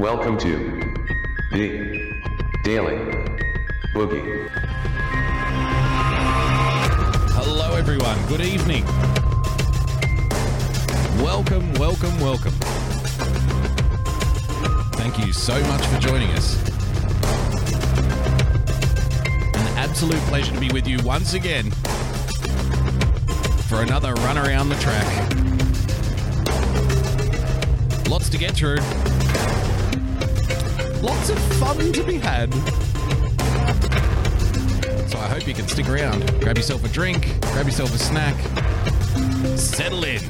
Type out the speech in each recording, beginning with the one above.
Welcome to the Daily Boogie. Hello, everyone. Good evening. Welcome, welcome, welcome. Thank you so much for joining us. An absolute pleasure to be with you once again for another run around the track. Lots to get through. Lots of fun to be had. So I hope you can stick around. Grab yourself a drink, grab yourself a snack, settle in.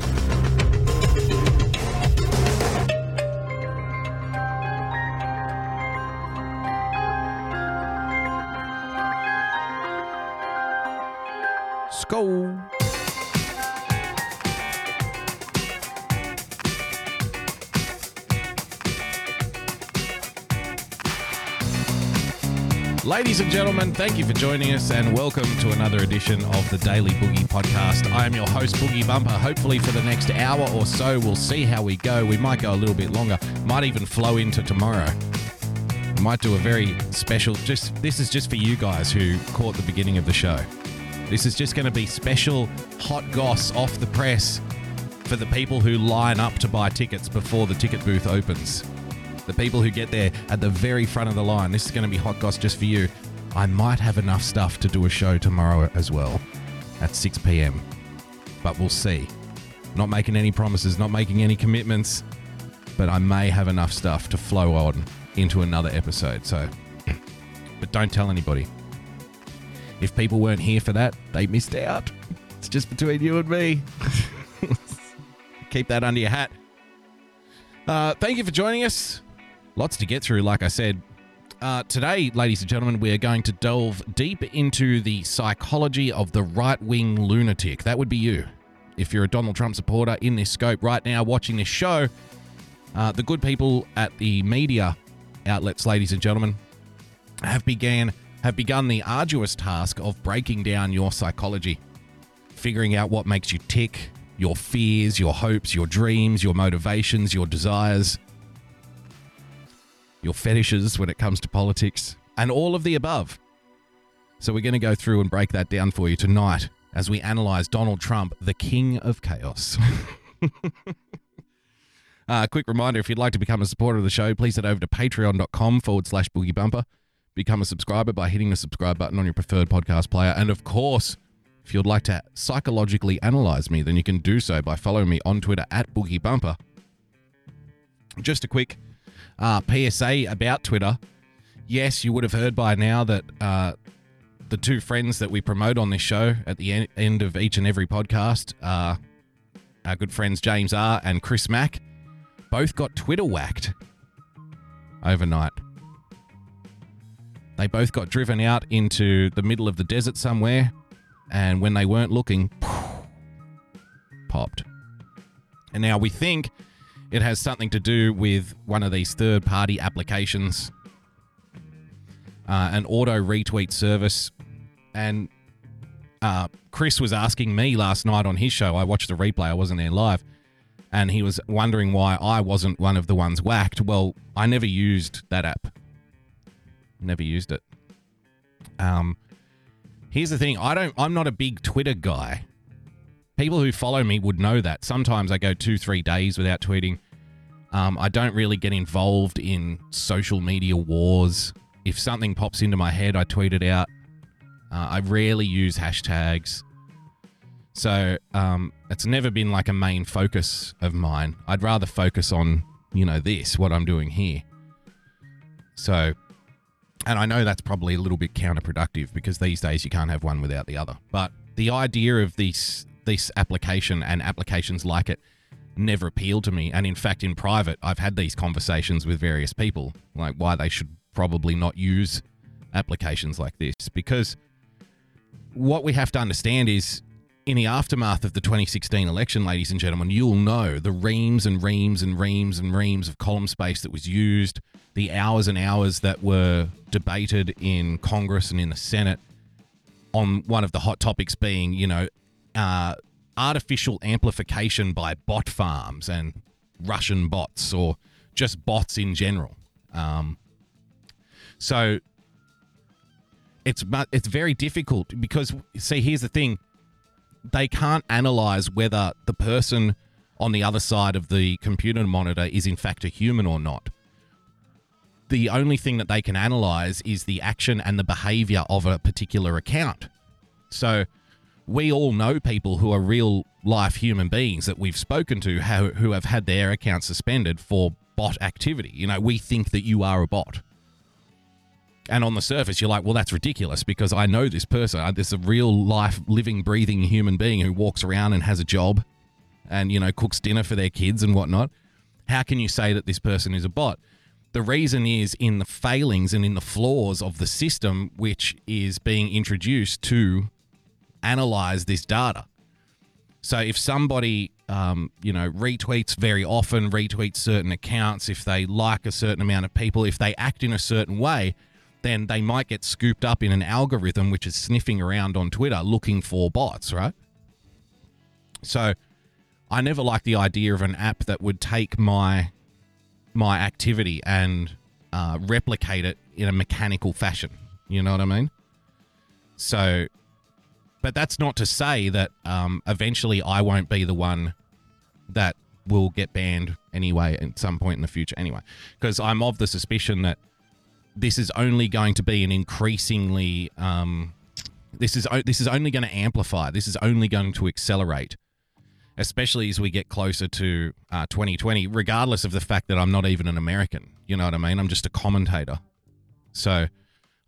Skull. Ladies and gentlemen, thank you for joining us and welcome to another edition of the Daily Boogie Podcast. I am your host, Boogie Bumper. Hopefully, for the next hour or so, we'll see how we go. We might go a little bit longer, might even flow into tomorrow. Might do a very special, just this is just for you guys who caught the beginning of the show. This is just going to be special hot goss off the press for the people who line up to buy tickets before the ticket booth opens the people who get there at the very front of the line. This is going to be hot goss just for you. I might have enough stuff to do a show tomorrow as well at 6 p.m. But we'll see. Not making any promises, not making any commitments, but I may have enough stuff to flow on into another episode. So, but don't tell anybody. If people weren't here for that, they missed out. It's just between you and me. Keep that under your hat. Uh, thank you for joining us. Lots to get through, like I said. Uh, today, ladies and gentlemen, we are going to delve deep into the psychology of the right wing lunatic. That would be you. If you're a Donald Trump supporter in this scope right now watching this show, uh, the good people at the media outlets, ladies and gentlemen, have began have begun the arduous task of breaking down your psychology, figuring out what makes you tick, your fears, your hopes, your dreams, your motivations, your desires, your fetishes when it comes to politics, and all of the above. So, we're going to go through and break that down for you tonight as we analyze Donald Trump, the king of chaos. uh, quick reminder if you'd like to become a supporter of the show, please head over to patreon.com forward slash boogie bumper. Become a subscriber by hitting the subscribe button on your preferred podcast player. And of course, if you'd like to psychologically analyze me, then you can do so by following me on Twitter at boogie bumper. Just a quick uh, PSA about Twitter. Yes, you would have heard by now that uh, the two friends that we promote on this show at the en- end of each and every podcast are our good friends James R. and Chris Mack. Both got Twitter whacked overnight. They both got driven out into the middle of the desert somewhere, and when they weren't looking, popped. And now we think it has something to do with one of these third party applications, uh, an auto retweet service. And uh, Chris was asking me last night on his show. I watched the replay, I wasn't there live. And he was wondering why I wasn't one of the ones whacked. Well, I never used that app. Never used it. Um, here's the thing I don't, I'm not a big Twitter guy. People who follow me would know that. Sometimes I go two, three days without tweeting. Um, I don't really get involved in social media wars. If something pops into my head, I tweet it out. Uh, I rarely use hashtags. So um, it's never been like a main focus of mine. I'd rather focus on, you know, this, what I'm doing here. So, and I know that's probably a little bit counterproductive because these days you can't have one without the other. But the idea of this this application and applications like it never appealed to me. And in fact, in private, I've had these conversations with various people, like why they should probably not use applications like this. Because what we have to understand is in the aftermath of the 2016 election, ladies and gentlemen, you'll know the reams and reams and reams and reams of column space that was used, the hours and hours that were debated in Congress and in the Senate on one of the hot topics being, you know, uh, artificial amplification by bot farms and Russian bots or just bots in general. Um, so it's it's very difficult because see here's the thing. They can't analyze whether the person on the other side of the computer monitor is in fact a human or not. The only thing that they can analyze is the action and the behavior of a particular account. So we all know people who are real life human beings that we've spoken to who have had their accounts suspended for bot activity you know we think that you are a bot and on the surface, you're like, well, that's ridiculous because I know this person. This is a real life, living, breathing human being who walks around and has a job and, you know, cooks dinner for their kids and whatnot. How can you say that this person is a bot? The reason is in the failings and in the flaws of the system, which is being introduced to analyze this data. So if somebody, um, you know, retweets very often, retweets certain accounts, if they like a certain amount of people, if they act in a certain way, then they might get scooped up in an algorithm which is sniffing around on Twitter looking for bots, right? So I never liked the idea of an app that would take my my activity and uh, replicate it in a mechanical fashion. You know what I mean? So, but that's not to say that um, eventually I won't be the one that will get banned anyway at some point in the future anyway because i'm of the suspicion that this is only going to be an increasingly um, this is this is only going to amplify. This is only going to accelerate, especially as we get closer to uh, 2020. Regardless of the fact that I'm not even an American, you know what I mean? I'm just a commentator, so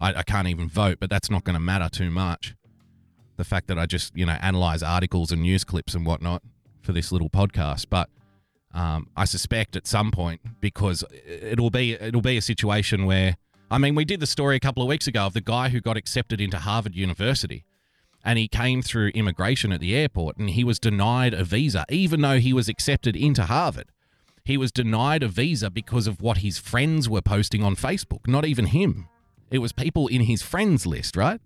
I, I can't even vote. But that's not going to matter too much. The fact that I just you know analyze articles and news clips and whatnot for this little podcast, but. Um, I suspect at some point because it'll be it'll be a situation where I mean, we did the story a couple of weeks ago of the guy who got accepted into Harvard University and he came through immigration at the airport and he was denied a visa, even though he was accepted into Harvard. He was denied a visa because of what his friends were posting on Facebook, not even him. It was people in his friends list, right?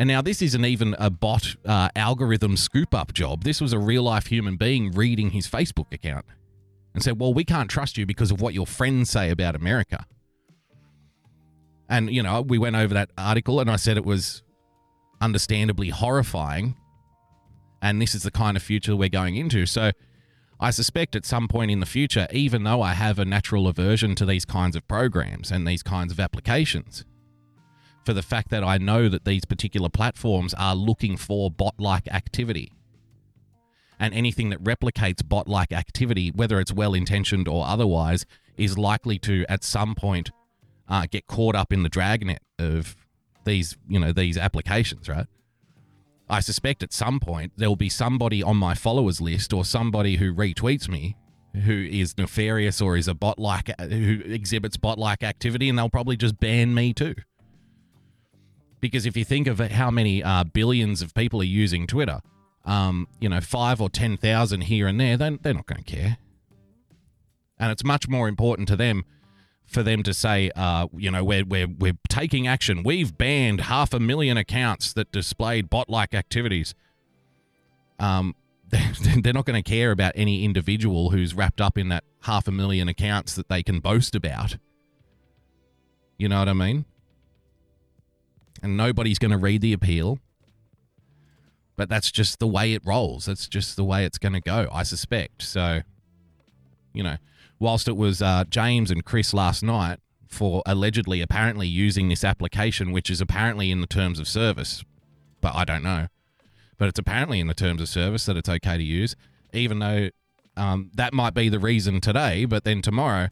And now this isn't even a bot uh, algorithm scoop up job. This was a real life human being reading his Facebook account and said, Well, we can't trust you because of what your friends say about America. And, you know, we went over that article and I said it was understandably horrifying. And this is the kind of future we're going into. So I suspect at some point in the future, even though I have a natural aversion to these kinds of programs and these kinds of applications, for the fact that I know that these particular platforms are looking for bot like activity. And anything that replicates bot like activity, whether it's well intentioned or otherwise, is likely to at some point uh, get caught up in the dragnet of these, you know, these applications, right? I suspect at some point there will be somebody on my followers list or somebody who retweets me who is nefarious or is a bot like who exhibits bot like activity and they'll probably just ban me too. Because if you think of how many uh, billions of people are using Twitter, um, you know, five or 10,000 here and there, then they're not going to care. And it's much more important to them for them to say, uh, you know, we're, we're, we're taking action. We've banned half a million accounts that displayed bot like activities. Um, they're not going to care about any individual who's wrapped up in that half a million accounts that they can boast about. You know what I mean? And nobody's going to read the appeal. But that's just the way it rolls. That's just the way it's going to go, I suspect. So, you know, whilst it was uh, James and Chris last night for allegedly, apparently using this application, which is apparently in the terms of service, but I don't know. But it's apparently in the terms of service that it's okay to use, even though um, that might be the reason today, but then tomorrow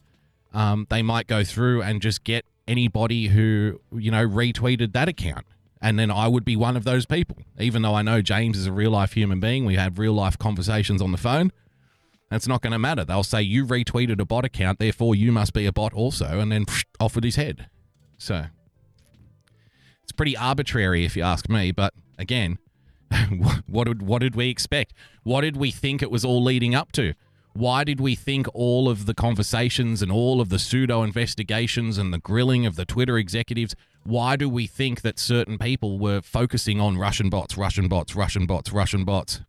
um, they might go through and just get anybody who, you know, retweeted that account. And then I would be one of those people, even though I know James is a real life human being. We have real life conversations on the phone. That's not going to matter. They'll say you retweeted a bot account, therefore you must be a bot also, and then psh, off with his head. So it's pretty arbitrary, if you ask me. But again, what did what did we expect? What did we think it was all leading up to? Why did we think all of the conversations and all of the pseudo investigations and the grilling of the Twitter executives? Why do we think that certain people were focusing on Russian bots, Russian bots, Russian bots, Russian bots?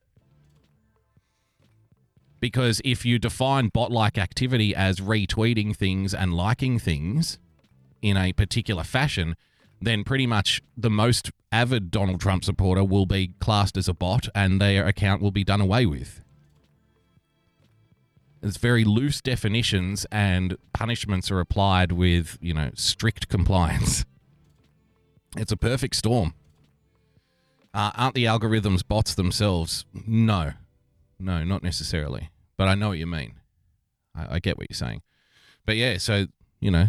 Because if you define bot like activity as retweeting things and liking things in a particular fashion, then pretty much the most avid Donald Trump supporter will be classed as a bot and their account will be done away with. It's very loose definitions and punishments are applied with, you know, strict compliance. It's a perfect storm. Uh, aren't the algorithms bots themselves? No. No, not necessarily. But I know what you mean. I, I get what you're saying. But yeah, so, you know,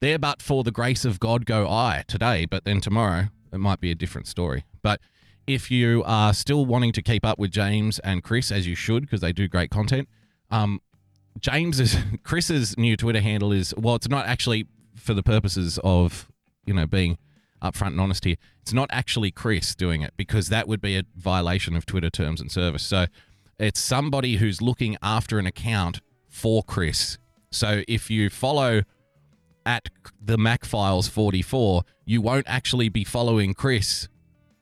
there but for the grace of God go I today, but then tomorrow it might be a different story. But if you are still wanting to keep up with James and Chris, as you should, because they do great content, um, James's Chris's new Twitter handle is well, it's not actually for the purposes of you know being upfront and honest here. It's not actually Chris doing it because that would be a violation of Twitter terms and service. So it's somebody who's looking after an account for Chris. So if you follow at the Mac Files 44, you won't actually be following Chris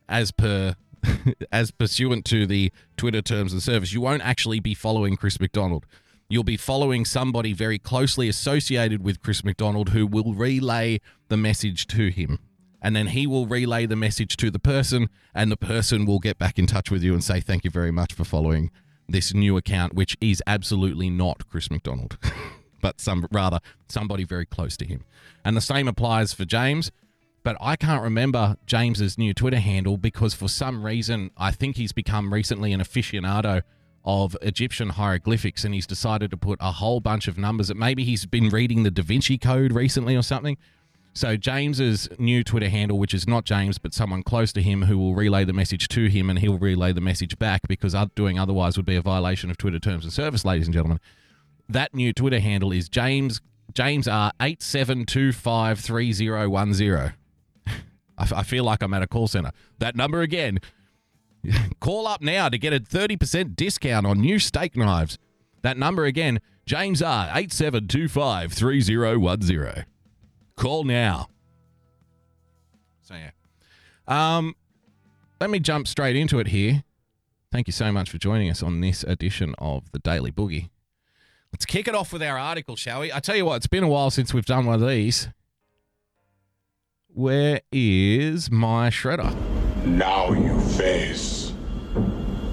as per as pursuant to the Twitter terms and service. You won't actually be following Chris McDonald. You'll be following somebody very closely associated with Chris McDonald who will relay the message to him. And then he will relay the message to the person, and the person will get back in touch with you and say, Thank you very much for following this new account, which is absolutely not Chris McDonald. but some rather somebody very close to him. And the same applies for James. But I can't remember James's new Twitter handle because for some reason I think he's become recently an aficionado of Egyptian hieroglyphics and he's decided to put a whole bunch of numbers that maybe he's been reading the Da Vinci Code recently or something. So James's new Twitter handle, which is not James but someone close to him who will relay the message to him and he'll relay the message back because doing otherwise would be a violation of Twitter terms and service, ladies and gentlemen that new Twitter handle is James James R eight seven two five three zero one zero. I feel like I'm at a call center. That number again. Call up now to get a 30% discount on new steak knives. That number again, James R eight seven two five three zero one zero. Call now. So yeah. Um let me jump straight into it here. Thank you so much for joining us on this edition of the Daily Boogie. Let's kick it off with our article, shall we? I tell you what, it's been a while since we've done one of these. Where is my shredder? Now you face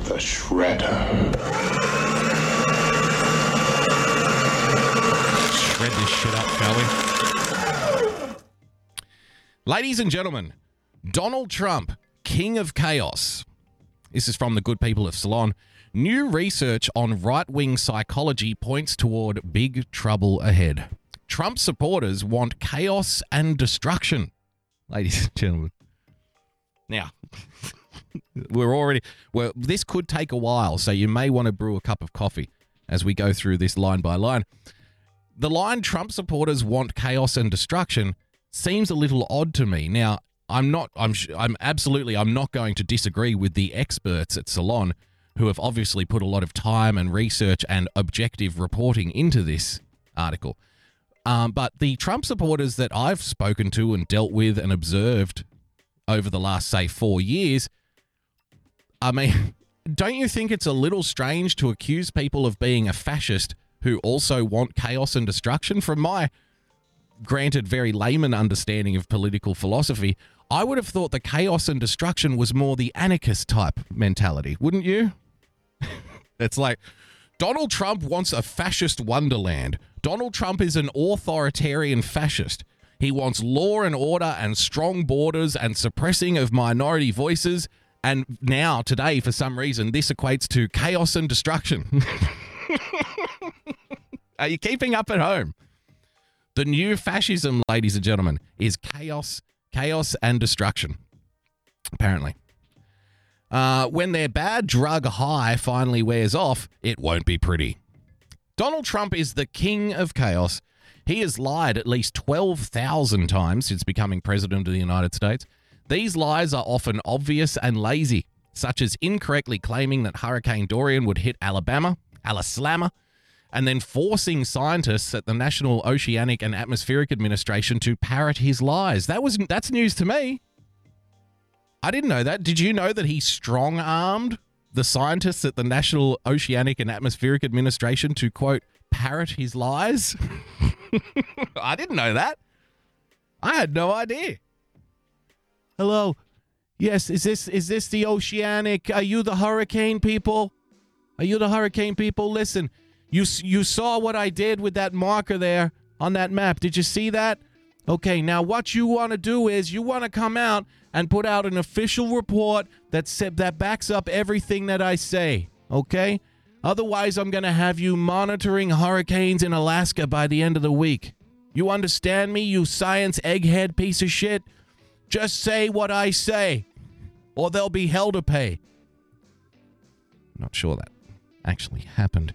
the shredder. Shred this shit up, shall we? Ladies and gentlemen, Donald Trump, king of chaos. This is from the good people of Salon. New research on right wing psychology points toward big trouble ahead. Trump supporters want chaos and destruction, ladies and gentlemen. Now, we're already, well, this could take a while, so you may want to brew a cup of coffee as we go through this line by line. The line Trump supporters want chaos and destruction seems a little odd to me. Now, I'm not, I'm, I'm absolutely, I'm not going to disagree with the experts at Salon who have obviously put a lot of time and research and objective reporting into this article. Um, but the Trump supporters that I've spoken to and dealt with and observed over the last, say, four years, I mean, don't you think it's a little strange to accuse people of being a fascist who also want chaos and destruction? From my granted very layman understanding of political philosophy, I would have thought the chaos and destruction was more the anarchist type mentality, wouldn't you? it's like Donald Trump wants a fascist wonderland. Donald Trump is an authoritarian fascist. He wants law and order and strong borders and suppressing of minority voices. And now, today, for some reason, this equates to chaos and destruction. Are you keeping up at home? The new fascism, ladies and gentlemen, is chaos, chaos and destruction. Apparently. Uh, when their bad drug high finally wears off, it won't be pretty. Donald Trump is the king of chaos. He has lied at least 12,000 times since becoming president of the United States. These lies are often obvious and lazy, such as incorrectly claiming that Hurricane Dorian would hit Alabama, Alabama, and then forcing scientists at the National Oceanic and Atmospheric Administration to parrot his lies. That was that's news to me. I didn't know that. Did you know that he strong armed the scientists at the National Oceanic and Atmospheric Administration to quote parrot his lies. I didn't know that. I had no idea. Hello. Yes, is this is this the oceanic? Are you the hurricane people? Are you the hurricane people? Listen, you you saw what I did with that marker there on that map. Did you see that? Okay, now what you want to do is you want to come out and put out an official report that that backs up everything that I say. Okay? Otherwise, I'm going to have you monitoring hurricanes in Alaska by the end of the week. You understand me, you science egghead piece of shit? Just say what I say, or there'll be hell to pay. Not sure that actually happened.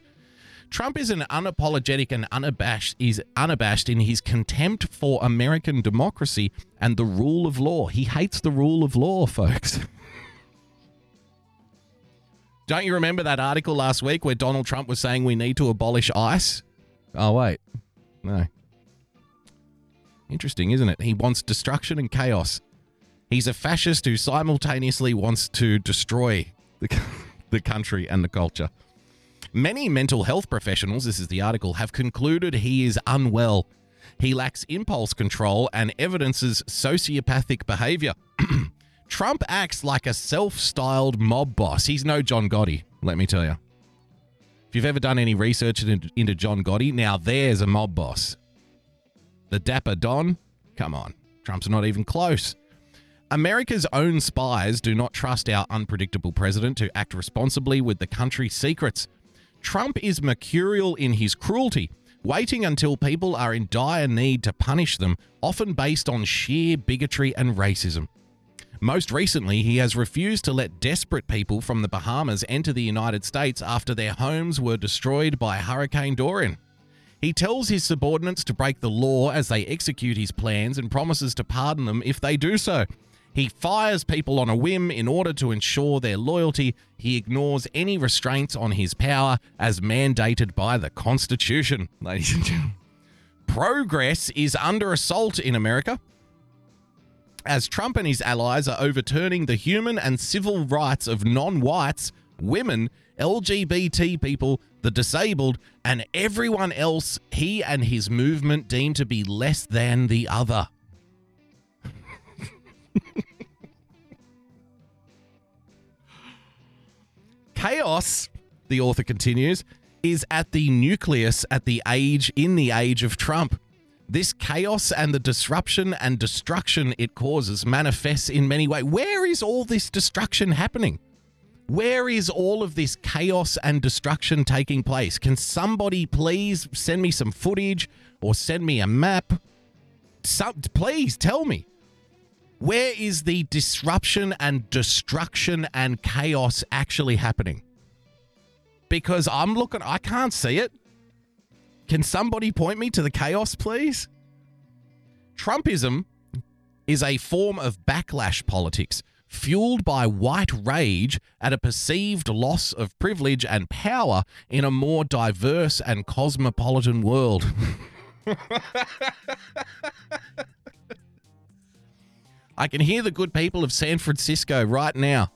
Trump is an unapologetic and unabashed is unabashed in his contempt for American democracy and the rule of law. He hates the rule of law, folks. Don't you remember that article last week where Donald Trump was saying we need to abolish ICE? Oh wait. No. Interesting, isn't it? He wants destruction and chaos. He's a fascist who simultaneously wants to destroy the, the country and the culture. Many mental health professionals, this is the article, have concluded he is unwell. He lacks impulse control and evidences sociopathic behavior. Trump acts like a self styled mob boss. He's no John Gotti, let me tell you. If you've ever done any research into John Gotti, now there's a mob boss. The Dapper Don? Come on. Trump's not even close. America's own spies do not trust our unpredictable president to act responsibly with the country's secrets. Trump is mercurial in his cruelty, waiting until people are in dire need to punish them, often based on sheer bigotry and racism. Most recently, he has refused to let desperate people from the Bahamas enter the United States after their homes were destroyed by Hurricane Dorian. He tells his subordinates to break the law as they execute his plans and promises to pardon them if they do so. He fires people on a whim in order to ensure their loyalty. He ignores any restraints on his power as mandated by the Constitution. Ladies and gentlemen, progress is under assault in America as Trump and his allies are overturning the human and civil rights of non whites, women, LGBT people, the disabled, and everyone else he and his movement deem to be less than the other. Chaos, the author continues, is at the nucleus at the age in the age of Trump. This chaos and the disruption and destruction it causes manifests in many ways. Where is all this destruction happening? Where is all of this chaos and destruction taking place? Can somebody please send me some footage or send me a map? Some, please tell me. Where is the disruption and destruction and chaos actually happening? Because I'm looking, I can't see it. Can somebody point me to the chaos, please? Trumpism is a form of backlash politics fueled by white rage at a perceived loss of privilege and power in a more diverse and cosmopolitan world. I can hear the good people of San Francisco right now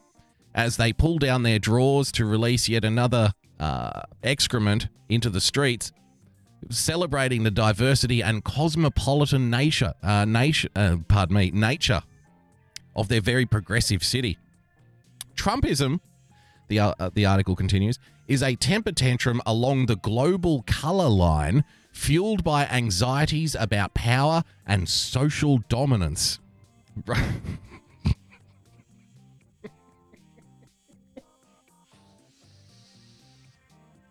as they pull down their drawers to release yet another uh, excrement into the streets, celebrating the diversity and cosmopolitan nature, uh, uh, pardon me, nature of their very progressive city. Trumpism, the uh, the article continues, is a temper tantrum along the global color line, fueled by anxieties about power and social dominance.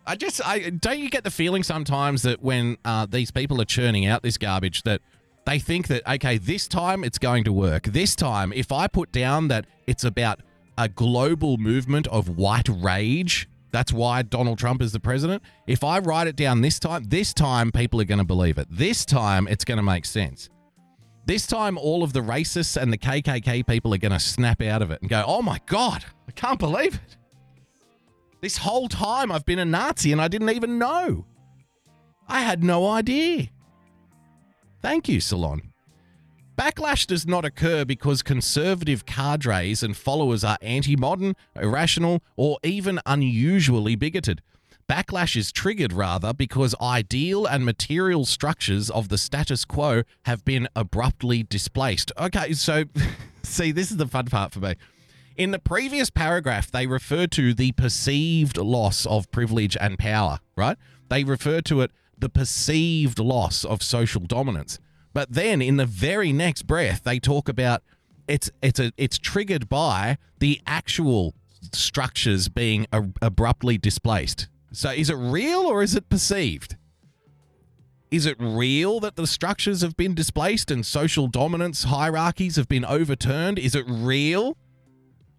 I just, I don't you get the feeling sometimes that when uh, these people are churning out this garbage that they think that okay, this time it's going to work. This time, if I put down that it's about a global movement of white rage, that's why Donald Trump is the president. If I write it down this time, this time people are going to believe it. This time it's going to make sense. This time, all of the racists and the KKK people are going to snap out of it and go, oh my God, I can't believe it. This whole time I've been a Nazi and I didn't even know. I had no idea. Thank you, Salon. Backlash does not occur because conservative cadres and followers are anti modern, irrational, or even unusually bigoted. Backlash is triggered rather because ideal and material structures of the status quo have been abruptly displaced. Okay, so see, this is the fun part for me. In the previous paragraph, they refer to the perceived loss of privilege and power, right? They refer to it the perceived loss of social dominance. But then in the very next breath, they talk about it's it's a it's triggered by the actual structures being a, abruptly displaced. So is it real or is it perceived? Is it real that the structures have been displaced and social dominance hierarchies have been overturned? Is it real?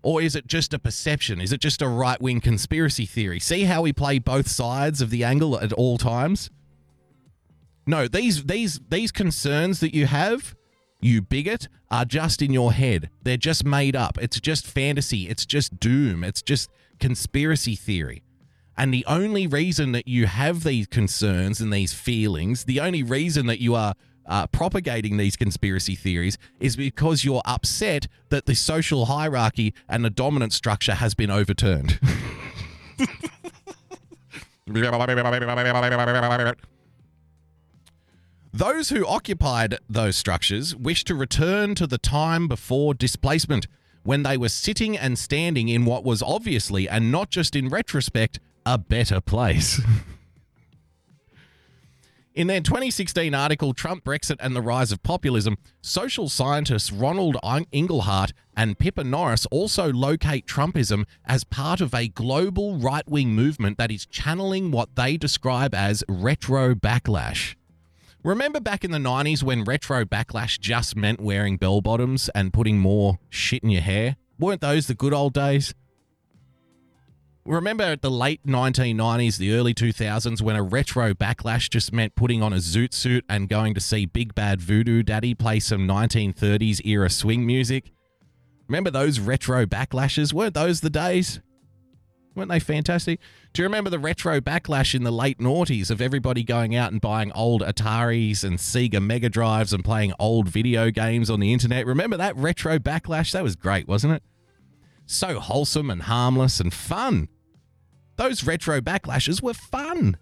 Or is it just a perception? Is it just a right wing conspiracy theory? See how we play both sides of the angle at all times? No, these these these concerns that you have, you bigot, are just in your head. They're just made up. It's just fantasy. It's just doom. It's just conspiracy theory. And the only reason that you have these concerns and these feelings, the only reason that you are uh, propagating these conspiracy theories is because you're upset that the social hierarchy and the dominant structure has been overturned. Those who occupied those structures wish to return to the time before displacement, when they were sitting and standing in what was obviously, and not just in retrospect, a better place. In their 2016 article, Trump, Brexit, and the Rise of Populism, social scientists Ronald Inglehart and Pippa Norris also locate Trumpism as part of a global right wing movement that is channeling what they describe as retro backlash. Remember back in the 90s when retro backlash just meant wearing bell bottoms and putting more shit in your hair? Weren't those the good old days? Remember at the late 1990s, the early 2000s, when a retro backlash just meant putting on a zoot suit and going to see Big Bad Voodoo Daddy play some 1930s era swing music? Remember those retro backlashes? Weren't those the days? Weren't they fantastic? Do you remember the retro backlash in the late noughties of everybody going out and buying old Ataris and Sega Mega Drives and playing old video games on the internet? Remember that retro backlash? That was great, wasn't it? So wholesome and harmless and fun. Those retro backlashes were fun.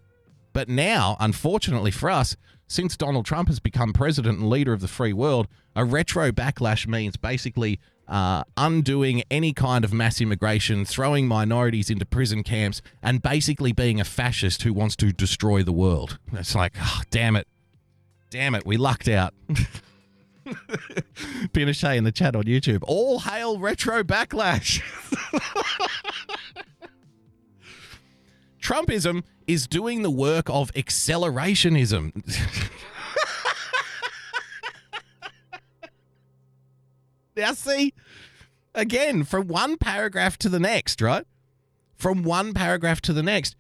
But now, unfortunately for us, since Donald Trump has become president and leader of the free world, a retro backlash means basically uh, undoing any kind of mass immigration, throwing minorities into prison camps, and basically being a fascist who wants to destroy the world. It's like, oh, damn it. Damn it, we lucked out. Pinochet in the chat on YouTube. All hail retro backlash. Trumpism is doing the work of accelerationism. now, see, again, from one paragraph to the next, right? From one paragraph to the next.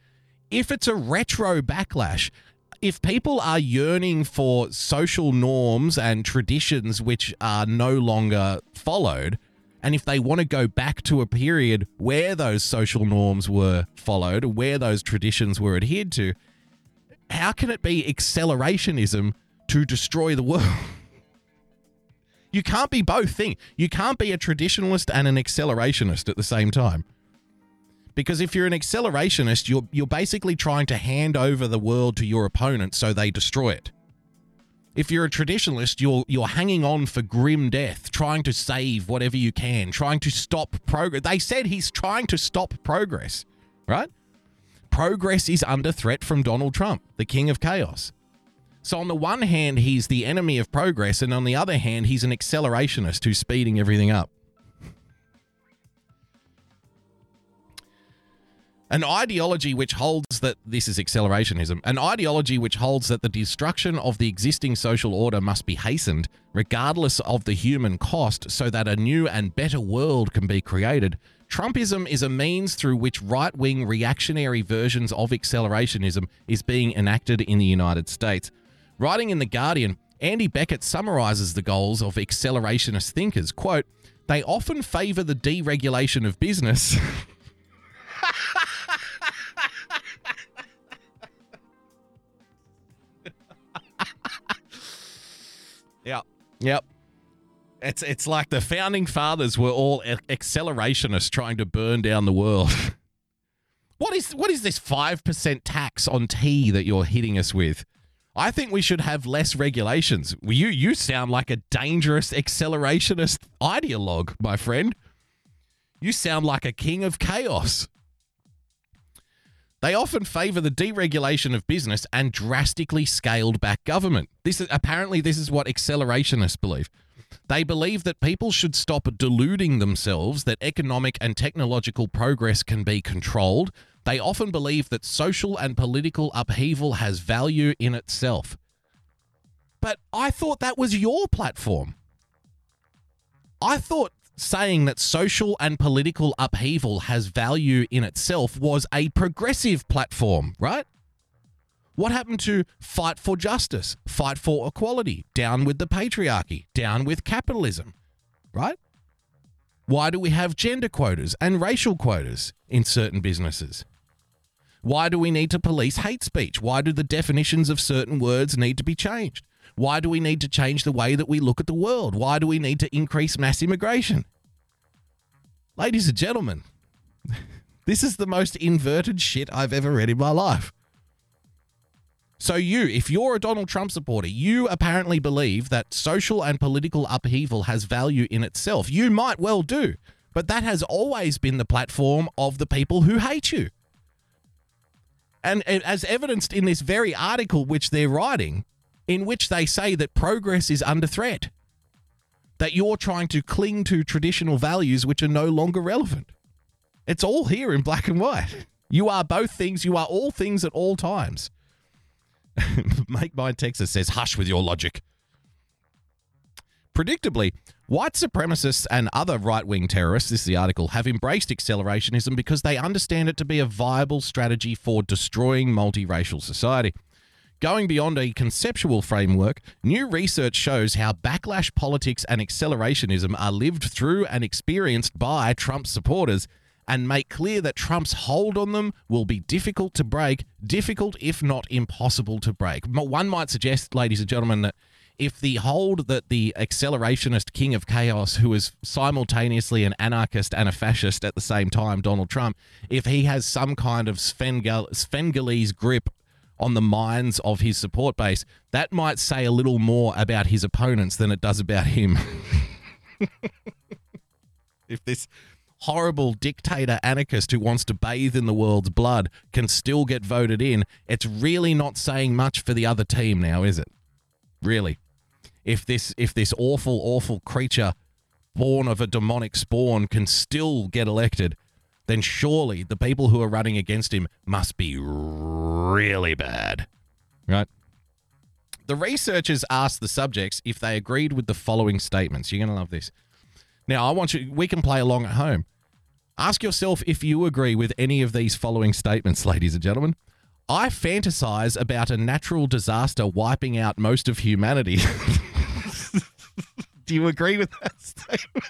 If it's a retro backlash, if people are yearning for social norms and traditions which are no longer followed, and if they want to go back to a period where those social norms were followed, where those traditions were adhered to, how can it be accelerationism to destroy the world? you can't be both things. You can't be a traditionalist and an accelerationist at the same time. Because if you're an accelerationist, you're you're basically trying to hand over the world to your opponent so they destroy it. If you're a traditionalist, you're you're hanging on for grim death, trying to save whatever you can, trying to stop progress. They said he's trying to stop progress, right? Progress is under threat from Donald Trump, the king of chaos. So on the one hand, he's the enemy of progress, and on the other hand, he's an accelerationist who's speeding everything up. An ideology which holds that this is accelerationism, an ideology which holds that the destruction of the existing social order must be hastened, regardless of the human cost, so that a new and better world can be created. Trumpism is a means through which right wing reactionary versions of accelerationism is being enacted in the United States. Writing in The Guardian, Andy Beckett summarizes the goals of accelerationist thinkers. Quote, they often favor the deregulation of business. Yep. It's it's like the founding fathers were all accelerationists trying to burn down the world. what is what is this five percent tax on tea that you're hitting us with? I think we should have less regulations. You you sound like a dangerous accelerationist ideologue, my friend. You sound like a king of chaos. They often favor the deregulation of business and drastically scaled back government. This is apparently this is what accelerationists believe. They believe that people should stop deluding themselves that economic and technological progress can be controlled. They often believe that social and political upheaval has value in itself. But I thought that was your platform. I thought saying that social and political upheaval has value in itself was a progressive platform, right? What happened to fight for justice, fight for equality, down with the patriarchy, down with capitalism, right? Why do we have gender quotas and racial quotas in certain businesses? Why do we need to police hate speech? Why do the definitions of certain words need to be changed? Why do we need to change the way that we look at the world? Why do we need to increase mass immigration? Ladies and gentlemen, this is the most inverted shit I've ever read in my life. So, you, if you're a Donald Trump supporter, you apparently believe that social and political upheaval has value in itself. You might well do, but that has always been the platform of the people who hate you. And as evidenced in this very article which they're writing, in which they say that progress is under threat, that you're trying to cling to traditional values which are no longer relevant. It's all here in black and white. You are both things, you are all things at all times. Make Mine Texas says, hush with your logic. Predictably, white supremacists and other right wing terrorists, this is the article, have embraced accelerationism because they understand it to be a viable strategy for destroying multiracial society. Going beyond a conceptual framework, new research shows how backlash politics and accelerationism are lived through and experienced by Trump supporters and make clear that Trump's hold on them will be difficult to break, difficult if not impossible to break. One might suggest, ladies and gentlemen, that if the hold that the accelerationist king of chaos, who is simultaneously an anarchist and a fascist at the same time, Donald Trump, if he has some kind of Svengalese grip on the minds of his support base, that might say a little more about his opponents than it does about him. if this horrible dictator anarchist who wants to bathe in the world's blood can still get voted in, it's really not saying much for the other team now, is it? Really. If this if this awful awful creature born of a demonic spawn can still get elected, then surely the people who are running against him must be really bad. Right? The researchers asked the subjects if they agreed with the following statements. You're going to love this. Now, I want you, we can play along at home. Ask yourself if you agree with any of these following statements, ladies and gentlemen. I fantasize about a natural disaster wiping out most of humanity. Do you agree with that statement?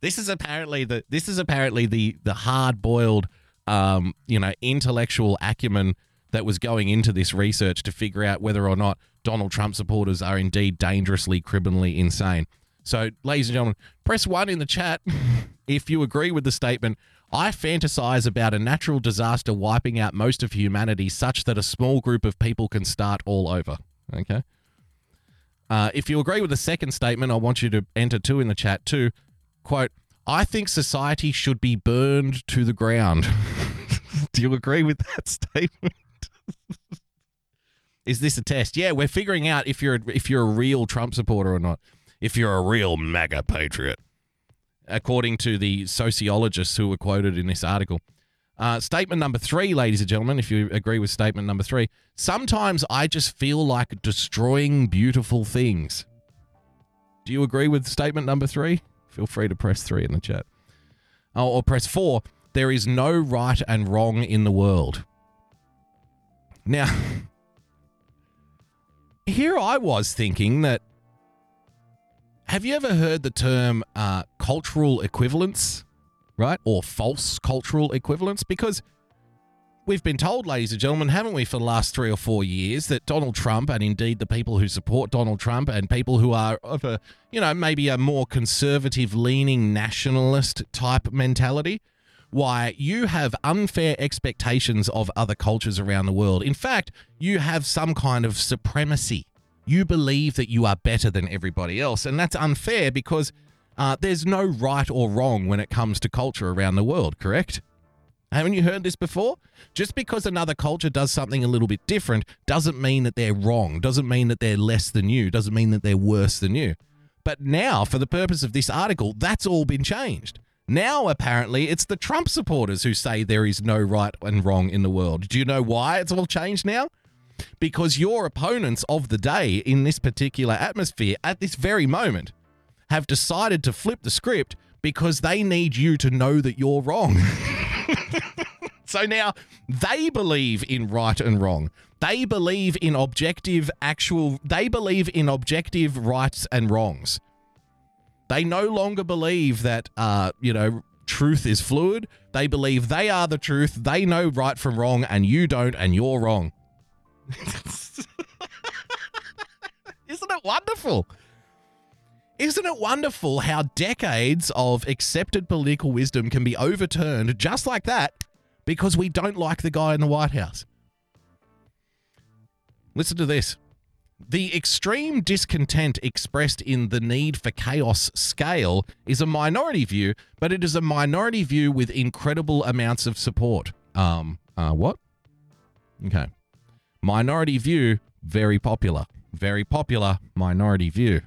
This is apparently the this is apparently the the hard boiled um, you know intellectual acumen that was going into this research to figure out whether or not Donald Trump supporters are indeed dangerously criminally insane. So, ladies and gentlemen, press one in the chat if you agree with the statement. I fantasize about a natural disaster wiping out most of humanity such that a small group of people can start all over. Okay. Uh, if you agree with the second statement, I want you to enter two in the chat too. Quote, I think society should be burned to the ground. Do you agree with that statement? Is this a test? Yeah, we're figuring out if you're if you're a real Trump supporter or not. If you're a real MAGA patriot, according to the sociologists who were quoted in this article. Uh, statement number three, ladies and gentlemen, if you agree with statement number three, sometimes I just feel like destroying beautiful things. Do you agree with statement number three? Feel free to press three in the chat. Oh, or press four. There is no right and wrong in the world. Now, here I was thinking that. Have you ever heard the term uh, cultural equivalence? right? Or false cultural equivalence? Because we've been told, ladies and gentlemen, haven't we, for the last three or four years, that Donald Trump and indeed the people who support Donald Trump and people who are of a, you know, maybe a more conservative leaning nationalist type mentality, why you have unfair expectations of other cultures around the world. In fact, you have some kind of supremacy. You believe that you are better than everybody else. And that's unfair because uh, there's no right or wrong when it comes to culture around the world, correct? Haven't you heard this before? Just because another culture does something a little bit different doesn't mean that they're wrong, doesn't mean that they're less than you, doesn't mean that they're worse than you. But now, for the purpose of this article, that's all been changed. Now, apparently, it's the Trump supporters who say there is no right and wrong in the world. Do you know why it's all changed now? Because your opponents of the day in this particular atmosphere at this very moment have decided to flip the script because they need you to know that you're wrong. so now they believe in right and wrong. They believe in objective, actual, they believe in objective rights and wrongs. They no longer believe that, uh, you know, truth is fluid. They believe they are the truth. They know right from wrong, and you don't, and you're wrong. Isn't it wonderful? Isn't it wonderful how decades of accepted political wisdom can be overturned just like that because we don't like the guy in the White House? Listen to this. The extreme discontent expressed in the need for chaos scale is a minority view, but it is a minority view with incredible amounts of support. Um, uh, what? Okay. Minority view, very popular. Very popular minority view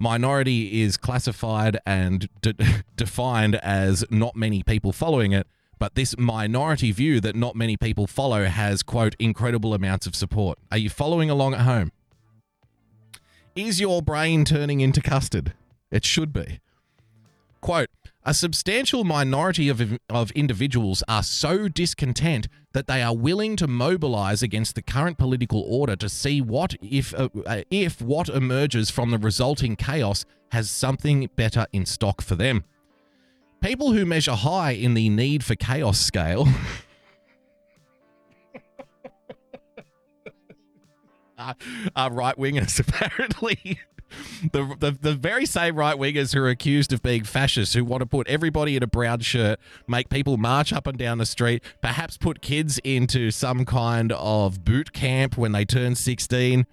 minority is classified and de- defined as not many people following it, but this minority view that not many people follow has, quote, incredible amounts of support. Are you following along at home? Is your brain turning into custard? It should be. Quote, a substantial minority of, of individuals are so discontent that they are willing to mobilize against the current political order to see what if uh, uh, if what emerges from the resulting chaos has something better in stock for them. People who measure high in the need for chaos scale are, are right wingers apparently the, the, the very same right wingers who are accused of being fascists, who want to put everybody in a brown shirt, make people march up and down the street, perhaps put kids into some kind of boot camp when they turn 16.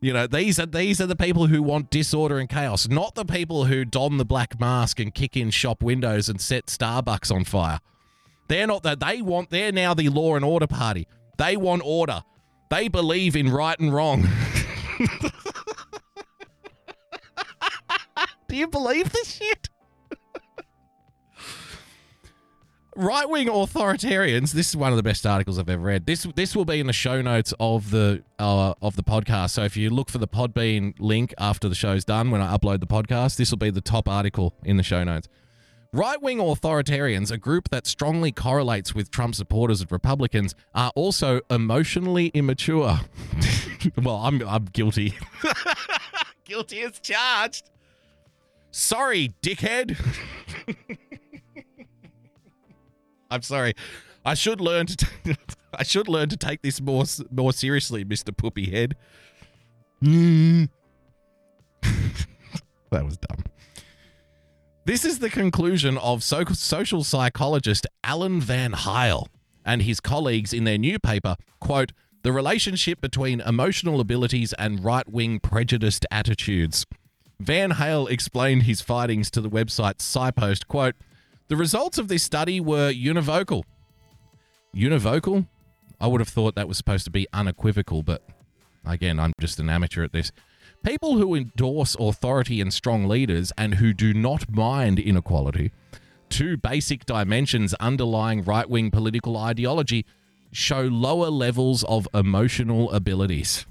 You know, these are these are the people who want disorder and chaos, not the people who don the black mask and kick in shop windows and set Starbucks on fire. They're not that. They want. They're now the law and order party. They want order. They believe in right and wrong. Do you believe this shit? right wing authoritarians. This is one of the best articles I've ever read. This this will be in the show notes of the uh, of the podcast. So if you look for the Podbean link after the show's done, when I upload the podcast, this will be the top article in the show notes. Right wing authoritarians, a group that strongly correlates with Trump supporters and Republicans, are also emotionally immature. well, I'm I'm guilty. guilty as charged. Sorry, dickhead. I'm sorry. I should learn to. T- I should learn to take this more more seriously, Mister Poopy Head. Mm. that was dumb. This is the conclusion of so- social psychologist Alain Van Hiel and his colleagues in their new paper. Quote: The relationship between emotional abilities and right-wing prejudiced attitudes. Van Hiel explained his findings to the website PsyPost. Quote, the results of this study were univocal. Univocal? I would have thought that was supposed to be unequivocal, but again, I'm just an amateur at this. People who endorse authority and strong leaders and who do not mind inequality, two basic dimensions underlying right wing political ideology, show lower levels of emotional abilities.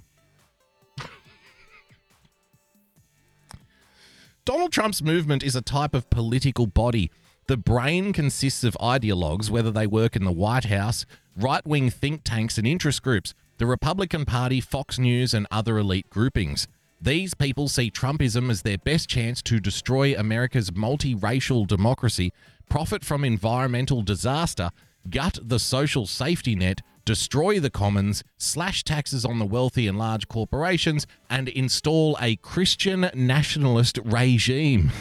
Donald Trump's movement is a type of political body. The brain consists of ideologues, whether they work in the White House, right wing think tanks, and interest groups, the Republican Party, Fox News, and other elite groupings. These people see Trumpism as their best chance to destroy America's multiracial democracy, profit from environmental disaster, gut the social safety net, destroy the commons, slash taxes on the wealthy and large corporations, and install a Christian nationalist regime.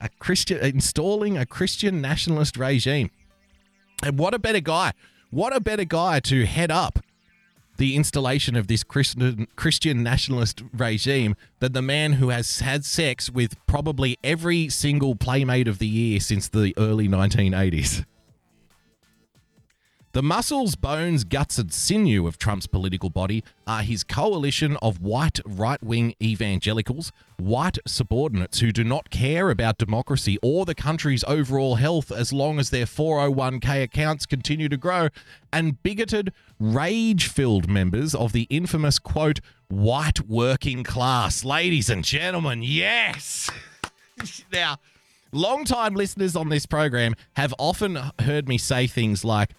a Christian installing a Christian nationalist regime. And what a better guy. What a better guy to head up the installation of this Christian, Christian nationalist regime that the man who has had sex with probably every single playmate of the year since the early 1980s. The muscles, bones, guts, and sinew of Trump's political body are his coalition of white right wing evangelicals, white subordinates who do not care about democracy or the country's overall health as long as their 401k accounts continue to grow, and bigoted, rage filled members of the infamous, quote, white working class. Ladies and gentlemen, yes! now, long-time listeners on this program have often heard me say things like,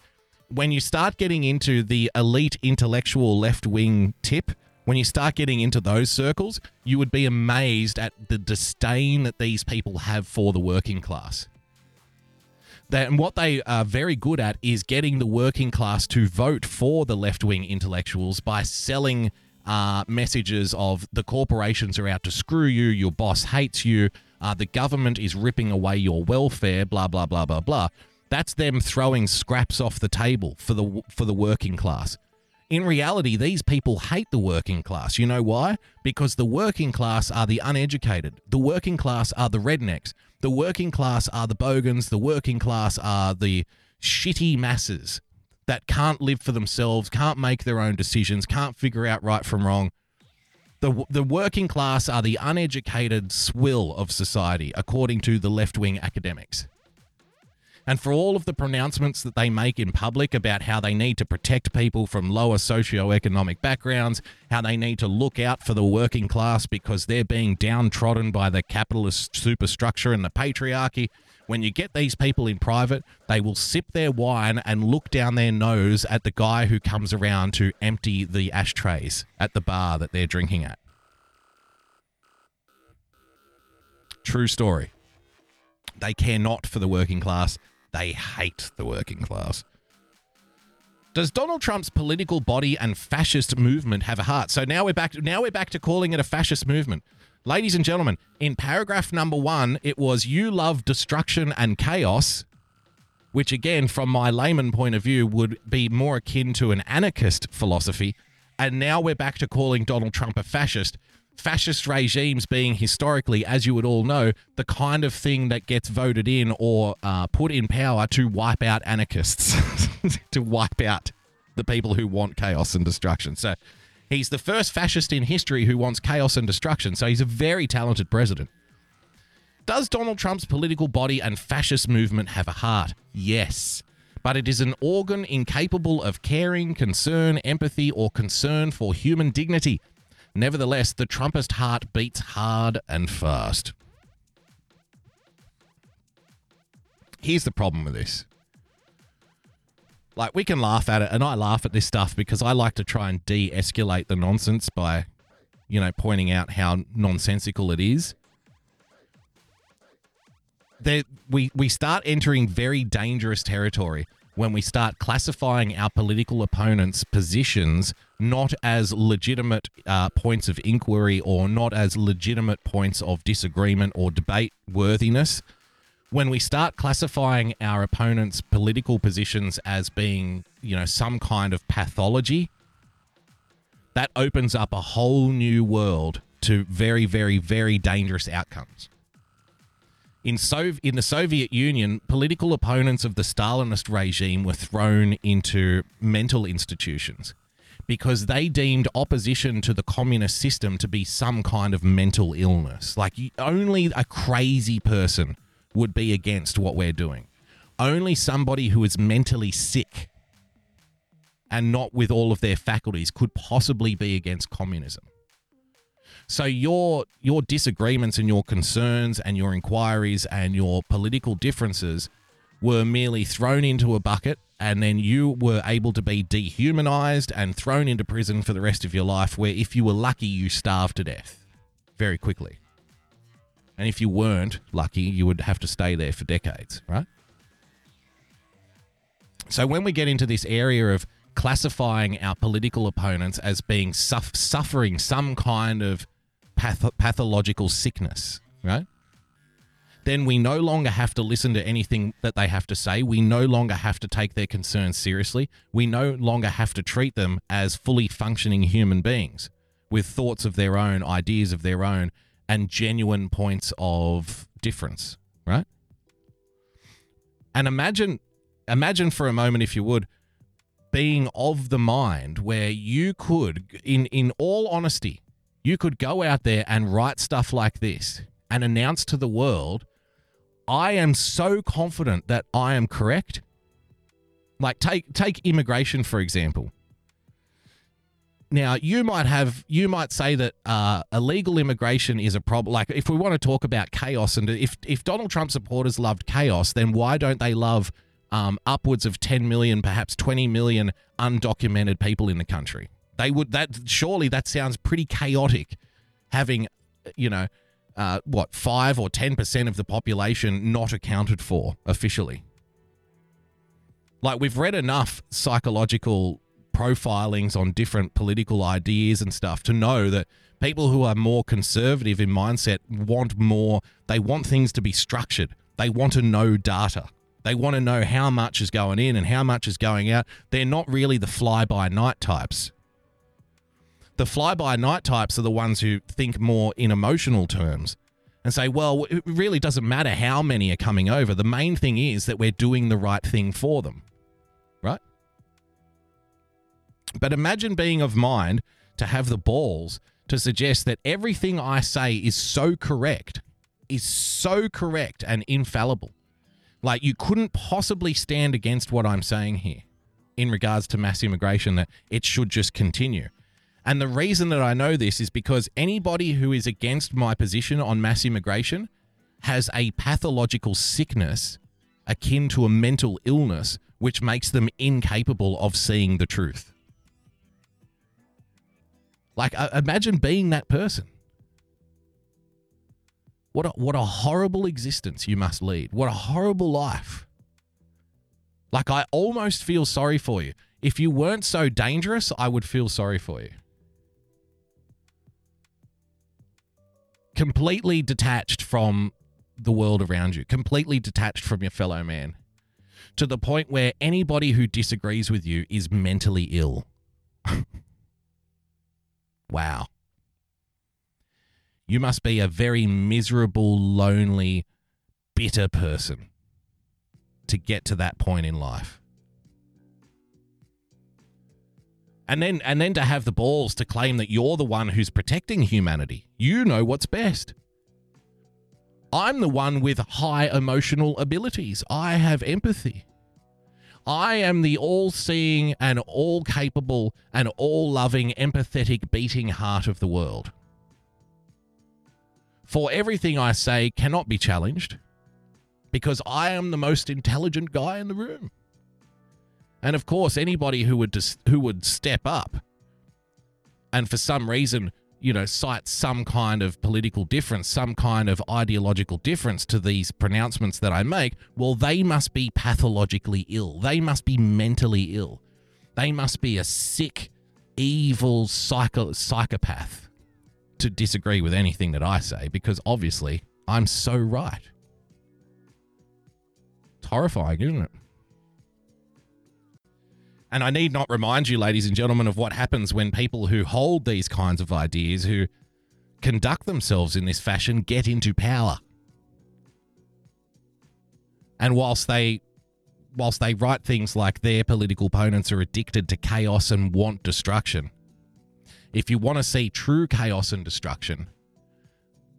when you start getting into the elite intellectual left wing tip, when you start getting into those circles, you would be amazed at the disdain that these people have for the working class. That, and what they are very good at is getting the working class to vote for the left wing intellectuals by selling uh, messages of the corporations are out to screw you, your boss hates you, uh, the government is ripping away your welfare, blah, blah, blah, blah, blah. That's them throwing scraps off the table for the for the working class. In reality, these people hate the working class. You know why? Because the working class are the uneducated. The working class are the rednecks. The working class are the bogans. The working class are the shitty masses that can't live for themselves, can't make their own decisions, can't figure out right from wrong. The, the working class are the uneducated swill of society, according to the left wing academics and for all of the pronouncements that they make in public about how they need to protect people from lower socioeconomic backgrounds, how they need to look out for the working class because they're being downtrodden by the capitalist superstructure and the patriarchy. When you get these people in private, they will sip their wine and look down their nose at the guy who comes around to empty the ashtrays at the bar that they're drinking at. True story. They care not for the working class. They hate the working class. Does Donald Trump's political body and fascist movement have a heart? So now we're back. Now we're back to calling it a fascist movement, ladies and gentlemen. In paragraph number one, it was "You love destruction and chaos," which, again, from my layman point of view, would be more akin to an anarchist philosophy. And now we're back to calling Donald Trump a fascist, fascist regimes being historically, as you would all know, the kind of thing that gets voted in or uh, put in power to wipe out anarchists, to wipe out the people who want chaos and destruction. So he's the first fascist in history who wants chaos and destruction. So he's a very talented president. Does Donald Trump's political body and fascist movement have a heart? Yes. But it is an organ incapable of caring, concern, empathy, or concern for human dignity Nevertheless, the Trumpist heart beats hard and fast. Here's the problem with this. Like, we can laugh at it, and I laugh at this stuff because I like to try and de escalate the nonsense by, you know, pointing out how nonsensical it is. There, we, we start entering very dangerous territory when we start classifying our political opponents' positions not as legitimate uh, points of inquiry or not as legitimate points of disagreement or debate worthiness, when we start classifying our opponents' political positions as being, you know, some kind of pathology, that opens up a whole new world to very, very, very dangerous outcomes. In, Sov- in the Soviet Union, political opponents of the Stalinist regime were thrown into mental institutions because they deemed opposition to the communist system to be some kind of mental illness. Like, only a crazy person would be against what we're doing. Only somebody who is mentally sick and not with all of their faculties could possibly be against communism. So your your disagreements and your concerns and your inquiries and your political differences were merely thrown into a bucket and then you were able to be dehumanized and thrown into prison for the rest of your life where if you were lucky you starved to death very quickly. And if you weren't lucky, you would have to stay there for decades, right? So when we get into this area of classifying our political opponents as being suff- suffering some kind of path- pathological sickness, right? Then we no longer have to listen to anything that they have to say. We no longer have to take their concerns seriously. We no longer have to treat them as fully functioning human beings with thoughts of their own, ideas of their own, and genuine points of difference, right? And imagine imagine for a moment if you would being of the mind where you could in in all honesty you could go out there and write stuff like this and announce to the world I am so confident that I am correct like take take immigration for example now you might have you might say that uh, illegal immigration is a problem like if we want to talk about chaos and if if donald trump supporters loved chaos then why don't they love um, upwards of 10 million, perhaps 20 million undocumented people in the country. They would that surely that sounds pretty chaotic, having you know uh, what five or ten percent of the population not accounted for officially. Like we've read enough psychological profilings on different political ideas and stuff to know that people who are more conservative in mindset want more. They want things to be structured. They want to know data. They want to know how much is going in and how much is going out. They're not really the fly by night types. The fly by night types are the ones who think more in emotional terms and say, well, it really doesn't matter how many are coming over. The main thing is that we're doing the right thing for them. Right? But imagine being of mind to have the balls to suggest that everything I say is so correct, is so correct and infallible like you couldn't possibly stand against what I'm saying here in regards to mass immigration that it should just continue. And the reason that I know this is because anybody who is against my position on mass immigration has a pathological sickness akin to a mental illness which makes them incapable of seeing the truth. Like, uh, imagine being that person. What a, what a horrible existence you must lead. What a horrible life. Like, I almost feel sorry for you. If you weren't so dangerous, I would feel sorry for you. Completely detached from the world around you, completely detached from your fellow man, to the point where anybody who disagrees with you is mentally ill. wow you must be a very miserable, lonely, bitter person to get to that point in life. And then and then to have the balls to claim that you're the one who's protecting humanity. You know what's best. I'm the one with high emotional abilities. I have empathy. I am the all seeing and all capable and all loving, empathetic, beating heart of the world for everything I say cannot be challenged because I am the most intelligent guy in the room. And of course, anybody who would dis- who would step up and for some reason, you know, cite some kind of political difference, some kind of ideological difference to these pronouncements that I make, well, they must be pathologically ill. They must be mentally ill. They must be a sick, evil psycho- psychopath to disagree with anything that I say because obviously I'm so right. It's horrifying, isn't it? And I need not remind you, ladies and gentlemen, of what happens when people who hold these kinds of ideas, who conduct themselves in this fashion, get into power. And whilst they whilst they write things like their political opponents are addicted to chaos and want destruction, if you want to see true chaos and destruction,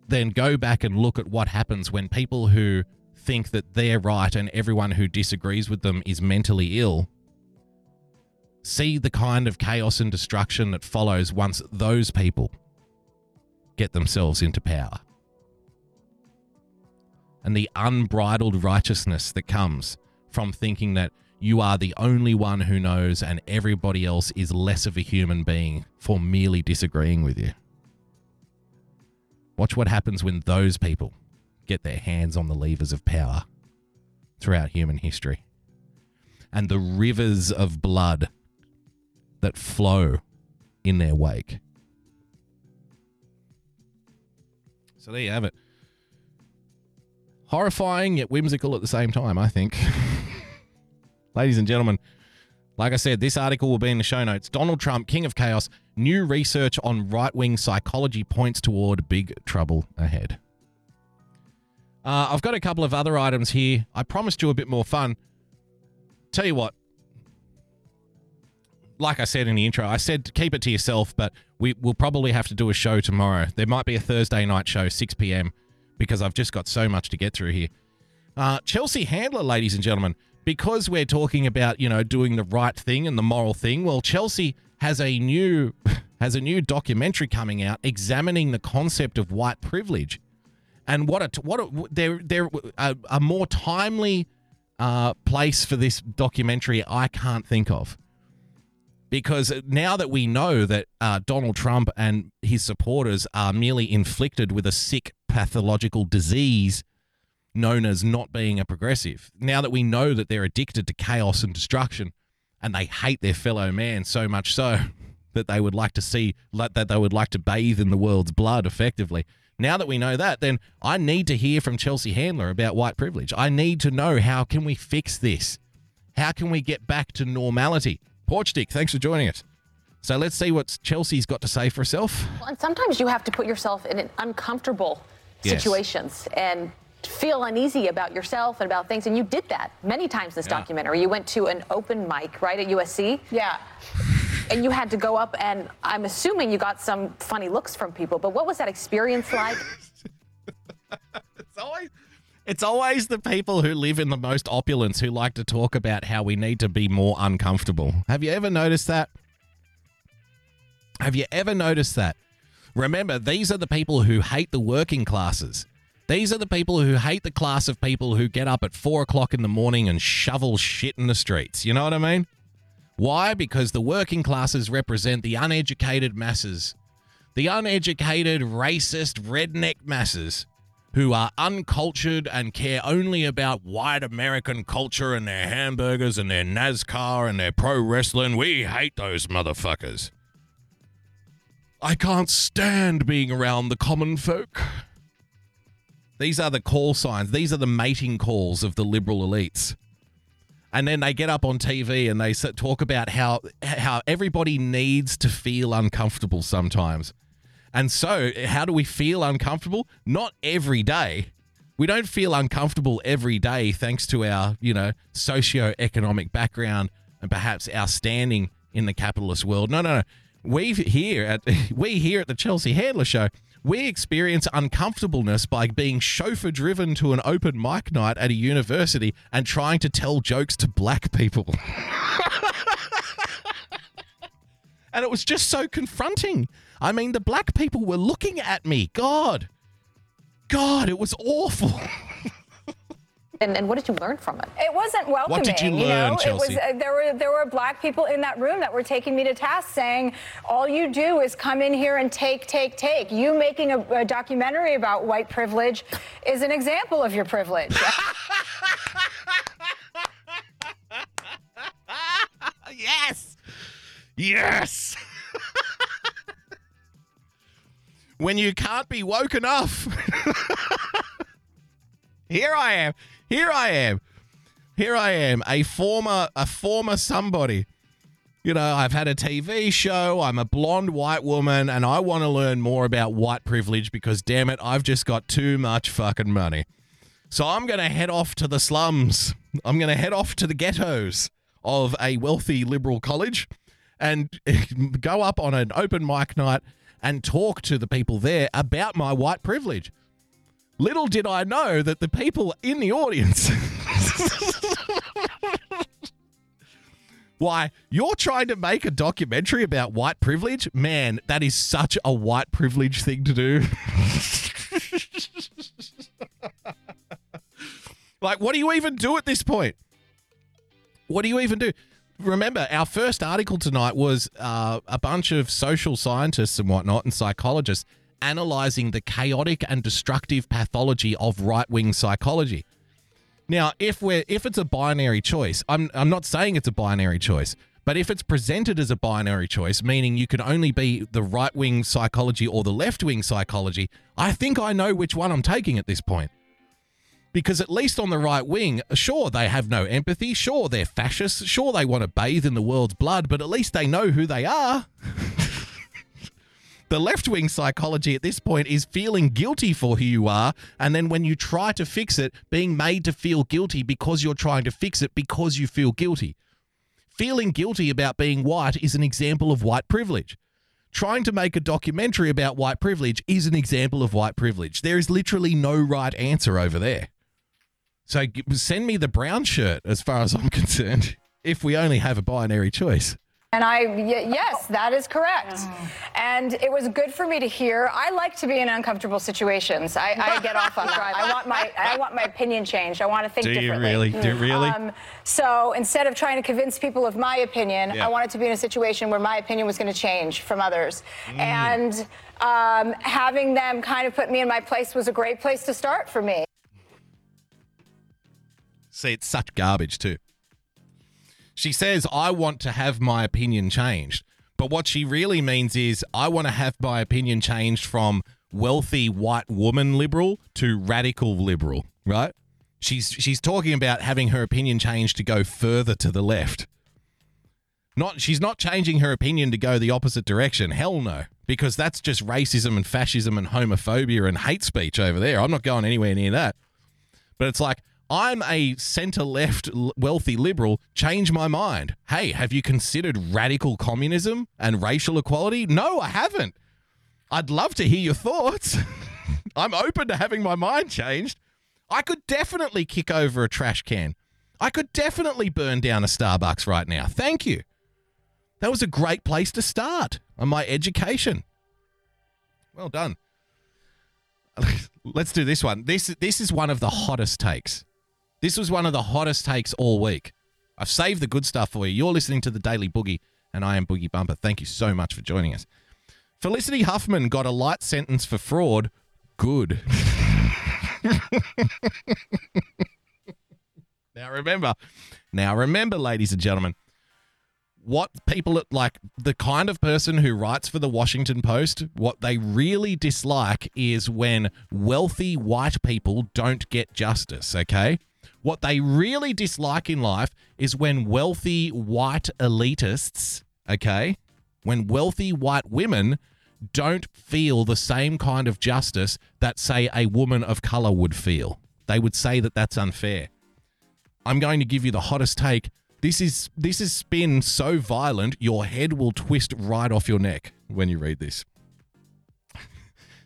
then go back and look at what happens when people who think that they're right and everyone who disagrees with them is mentally ill see the kind of chaos and destruction that follows once those people get themselves into power. And the unbridled righteousness that comes from thinking that you are the only one who knows, and everybody else is less of a human being for merely disagreeing with you. Watch what happens when those people get their hands on the levers of power throughout human history. And the rivers of blood that flow in their wake. So there you have it. Horrifying yet whimsical at the same time, I think. Ladies and gentlemen, like I said, this article will be in the show notes. Donald Trump, King of Chaos, new research on right wing psychology points toward big trouble ahead. Uh, I've got a couple of other items here. I promised you a bit more fun. Tell you what, like I said in the intro, I said keep it to yourself, but we will probably have to do a show tomorrow. There might be a Thursday night show, 6 p.m., because I've just got so much to get through here. Uh, Chelsea Handler, ladies and gentlemen, because we're talking about you know doing the right thing and the moral thing. Well, Chelsea has a new has a new documentary coming out examining the concept of white privilege, and what a what a, there there a, a more timely uh, place for this documentary I can't think of because now that we know that uh, Donald Trump and his supporters are merely inflicted with a sick pathological disease known as not being a progressive, now that we know that they're addicted to chaos and destruction and they hate their fellow man so much so that they would like to see that they would like to bathe in the world's blood effectively. Now that we know that, then I need to hear from Chelsea Handler about white privilege. I need to know how can we fix this? How can we get back to normality? Porch Dick, thanks for joining us. So let's see what Chelsea's got to say for herself. Well, and sometimes you have to put yourself in uncomfortable Yes. situations and feel uneasy about yourself and about things. And you did that many times in this Yeah. documentary. You went to an open mic, right, at USC? Yeah. And you had to go up, and I'm assuming you got some funny looks from people. But what was that experience like? It's always it's always the people who live in the most opulence who like to talk about how we need to be more uncomfortable. Have you ever noticed that? Have you ever noticed that? Remember, these are the people who hate the working classes. These are the people who hate the class of people who get up at four o'clock in the morning and shovel shit in the streets. You know what I mean? Why? Because the working classes represent the uneducated masses. The uneducated, racist, redneck masses who are uncultured and care only about white American culture and their hamburgers and their NASCAR and their pro wrestling. We hate those motherfuckers. I can't stand being around the common folk. These are the call signs. These are the mating calls of the liberal elites. And then they get up on TV and they talk about how how everybody needs to feel uncomfortable sometimes. And so, how do we feel uncomfortable? Not every day. We don't feel uncomfortable every day thanks to our, you know, socio-economic background and perhaps our standing in the capitalist world. No, no, no. We here at we here at the Chelsea Handler Show, we experience uncomfortableness by being chauffeur driven to an open mic night at a university and trying to tell jokes to black people. and it was just so confronting. I mean, the black people were looking at me. God. God, it was awful. And, and what did you learn from it? It wasn't welcoming. What did you know? learn, It Chelsea? was uh, there were there were black people in that room that were taking me to task, saying, "All you do is come in here and take, take, take." You making a, a documentary about white privilege is an example of your privilege. yes. Yes. When you can't be woke enough. Here I am. Here I am. Here I am, a former a former somebody. You know, I've had a TV show, I'm a blonde white woman, and I want to learn more about white privilege because damn it, I've just got too much fucking money. So I'm going to head off to the slums. I'm going to head off to the ghettos of a wealthy liberal college and go up on an open mic night and talk to the people there about my white privilege. Little did I know that the people in the audience. Why, you're trying to make a documentary about white privilege? Man, that is such a white privilege thing to do. like, what do you even do at this point? What do you even do? Remember, our first article tonight was uh, a bunch of social scientists and whatnot and psychologists analyzing the chaotic and destructive pathology of right wing psychology. Now, if we're if it's a binary choice, I'm I'm not saying it's a binary choice, but if it's presented as a binary choice, meaning you can only be the right wing psychology or the left wing psychology, I think I know which one I'm taking at this point. Because at least on the right wing, sure, they have no empathy. Sure, they're fascists. Sure, they want to bathe in the world's blood, but at least they know who they are. the left wing psychology at this point is feeling guilty for who you are. And then when you try to fix it, being made to feel guilty because you're trying to fix it because you feel guilty. Feeling guilty about being white is an example of white privilege. Trying to make a documentary about white privilege is an example of white privilege. There is literally no right answer over there. So send me the brown shirt as far as I'm concerned, if we only have a binary choice. And I, y- yes, that is correct. And it was good for me to hear. I like to be in uncomfortable situations. I, I get off on that. I want my, I want my opinion changed. I want to think Do you differently. really? Do you really? Um, so instead of trying to convince people of my opinion, Yeah. I wanted to be in a situation where my opinion was going to change from others. Mm. And um, having them kind of put me in my place was a great place to start for me. See, it's such garbage, too. She says, I want to have my opinion changed. But what she really means is, I want to have my opinion changed from wealthy white woman liberal to radical liberal, right? She's she's talking about having her opinion changed to go further to the left. Not she's not changing her opinion to go the opposite direction. Hell no. Because that's just racism and fascism and homophobia and hate speech over there. I'm not going anywhere near that. But it's like, I'm a center left wealthy liberal. Change my mind. Hey, have you considered radical communism and racial equality? No, I haven't. I'd love to hear your thoughts. I'm open to having my mind changed. I could definitely kick over a trash can. I could definitely burn down a Starbucks right now. Thank you. That was a great place to start on my education. Well done. Let's do this one. This this is one of the hottest takes. This was one of the hottest takes all week. I've saved the good stuff for you. You're listening to the Daily Boogie, and I am Boogie Bumper. Thank you so much for joining us. Felicity Huffman got a light sentence for fraud. Good. now remember, now remember, ladies and gentlemen, what people like the kind of person who writes for the Washington Post, what they really dislike is when wealthy white people don't get justice, okay? What they really dislike in life is when wealthy white elitists, okay, when wealthy white women don't feel the same kind of justice that, say, a woman of color would feel. They would say that that's unfair. I'm going to give you the hottest take. This is this is spin so violent your head will twist right off your neck when you read this.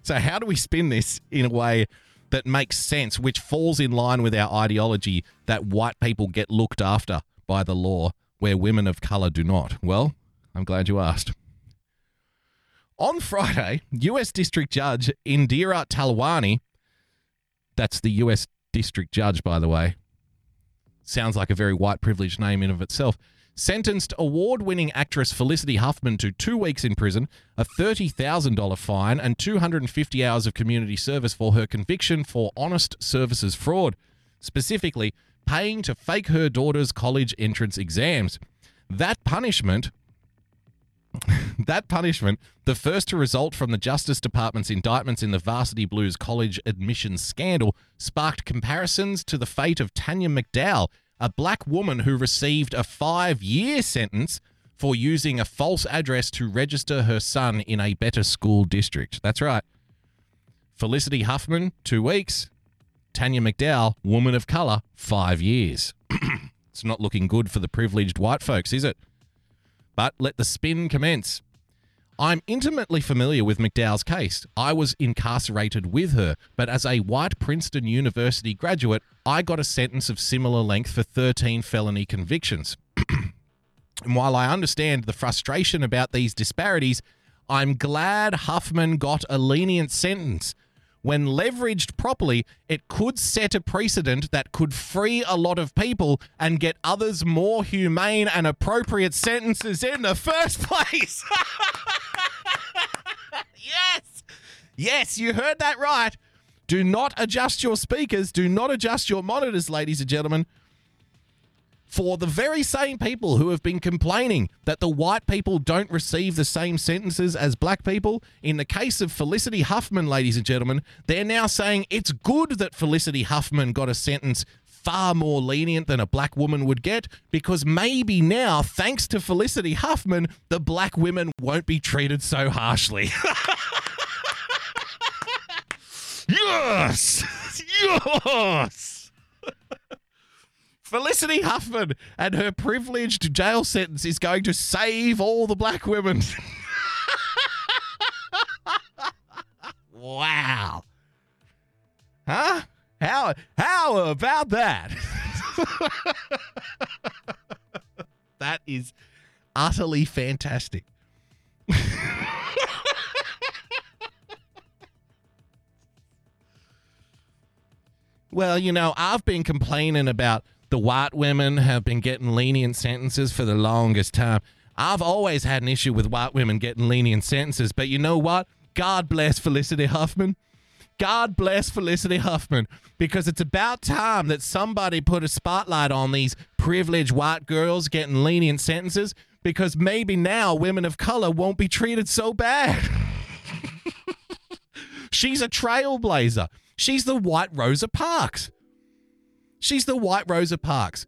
so how do we spin this in a way that makes sense which falls in line with our ideology that white people get looked after by the law where women of color do not? Well, I'm glad you asked. On Friday, US District Judge Indira Talwani, that's the US District Judge by the way, sounds like a very white privileged name in of itself, sentenced award-winning actress Felicity Huffman to two weeks in prison, a $30,000 fine, and 250 hours of community service for her conviction for honest services fraud, specifically paying to fake her daughter's college entrance exams. That punishment that punishment, the first to result from the Justice Department's indictments in the Varsity Blues college admissions scandal, sparked comparisons to the fate of Tanya McDowell, a black woman who received a five year sentence for using a false address to register her son in a better school district. That's right. Felicity Huffman, two weeks. Tanya McDowell, woman of color, five years. it's not looking good for the privileged white folks, is it? But let the spin commence. I'm intimately familiar with McDowell's case. I was incarcerated with her, but as a white Princeton University graduate, I got a sentence of similar length for 13 felony convictions. and while I understand the frustration about these disparities, I'm glad Huffman got a lenient sentence. When leveraged properly, it could set a precedent that could free a lot of people and get others more humane and appropriate sentences in the first place. yes. Yes, you heard that right. Do not adjust your speakers. Do not adjust your monitors, ladies and gentlemen. For the very same people who have been complaining that the white people don't receive the same sentences as black people, in the case of Felicity Huffman, ladies and gentlemen, they're now saying it's good that Felicity Huffman got a sentence far more lenient than a black woman would get because maybe now, thanks to Felicity Huffman, the black women won't be treated so harshly. yes! Yes! Felicity Huffman and her privileged jail sentence is going to save all the black women. wow. Huh? How how about that? that is utterly fantastic. well, you know, I've been complaining about the white women have been getting lenient sentences for the longest time. I've always had an issue with white women getting lenient sentences, but you know what? God bless Felicity Huffman. God bless Felicity Huffman because it's about time that somebody put a spotlight on these privileged white girls getting lenient sentences because maybe now women of color won't be treated so bad. She's a trailblazer. She's the white Rosa Parks. She's the white Rosa Parks.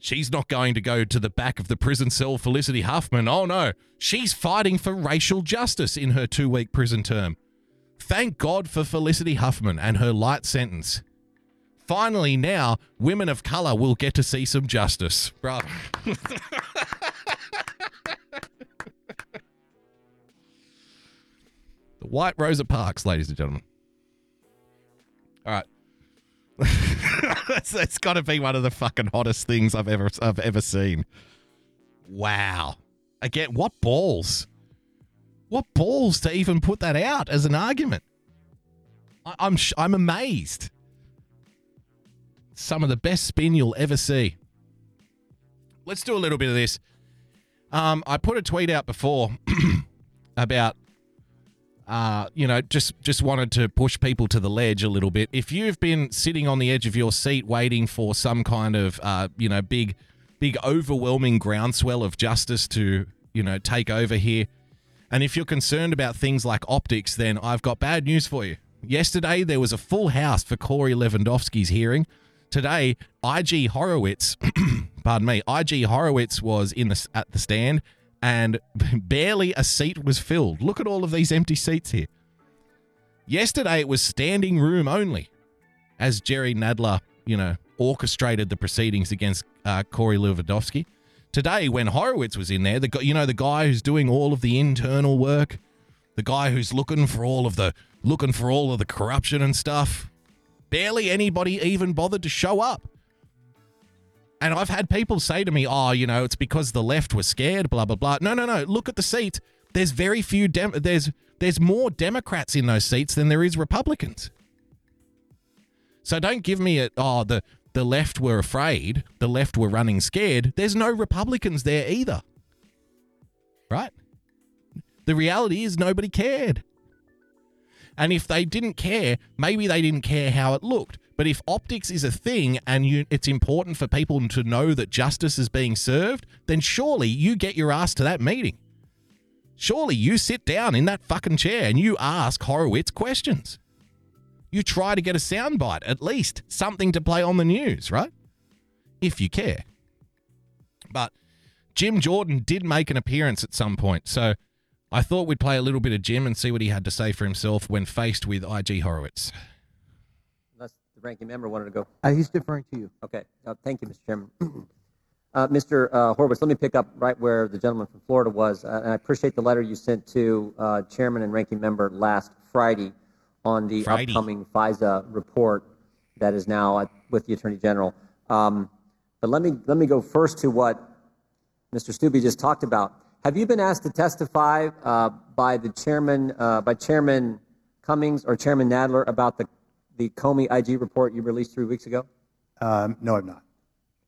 She's not going to go to the back of the prison cell, Felicity Huffman. Oh no, she's fighting for racial justice in her two week prison term. Thank God for Felicity Huffman and her light sentence. Finally, now, women of color will get to see some justice. Bravo. the White Rosa Parks, ladies and gentlemen. All right. that's, that's got to be one of the fucking hottest things I've ever I've ever seen. Wow. Again, what balls? What balls to even put that out as an argument? I, I'm sh- I'm amazed. Some of the best spin you'll ever see. Let's do a little bit of this. Um, I put a tweet out before about uh, you know, just just wanted to push people to the ledge a little bit. If you've been sitting on the edge of your seat waiting for some kind of uh, you know, big big overwhelming groundswell of justice to, you know, take over here, and if you're concerned about things like optics, then I've got bad news for you. Yesterday there was a full house for Corey Lewandowski's hearing. Today, IG Horowitz, pardon me, IG Horowitz was in the at the stand and barely a seat was filled. Look at all of these empty seats here. Yesterday it was standing room only, as Jerry Nadler, you know, orchestrated the proceedings against uh, Corey Lewandowski. Today, when Horowitz was in there, the you know, the guy who's doing all of the internal work, the guy who's looking for all of the looking for all of the corruption and stuff, barely anybody even bothered to show up. And I've had people say to me, "Oh, you know, it's because the left was scared." Blah blah blah. No, no, no. Look at the seats. There's very few. Dem- there's there's more Democrats in those seats than there is Republicans. So don't give me a oh the the left were afraid, the left were running scared. There's no Republicans there either. Right? The reality is nobody cared. And if they didn't care, maybe they didn't care how it looked. But if optics is a thing and you, it's important for people to know that justice is being served, then surely you get your ass to that meeting. Surely you sit down in that fucking chair and you ask Horowitz questions. You try to get a soundbite, at least something to play on the news, right? If you care. But Jim Jordan did make an appearance at some point, so I thought we'd play a little bit of Jim and see what he had to say for himself when faced with IG Horowitz. Unless the ranking member wanted to go. Uh, he's deferring to you. Okay. Uh, thank you, Mr. Chairman. uh, Mr. Uh, Horowitz, let me pick up right where the gentleman from Florida was. Uh, and I appreciate the letter you sent to uh, Chairman and Ranking Member last Friday on the Friday. upcoming FISA report that is now at, with the Attorney General. Um, but let me let me go first to what Mr. Steube just talked about. Have you been asked to testify uh, by the chairman, uh, by Chairman Cummings or Chairman Nadler about the the Comey IG report you released three weeks ago? Um, no, I'm not.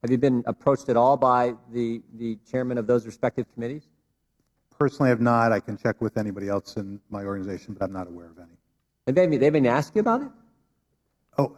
Have you been approached at all by the, the chairman of those respective committees? Personally, I've not. I can check with anybody else in my organization, but I'm not aware of any. They've been, they've been asked you about it? Oh,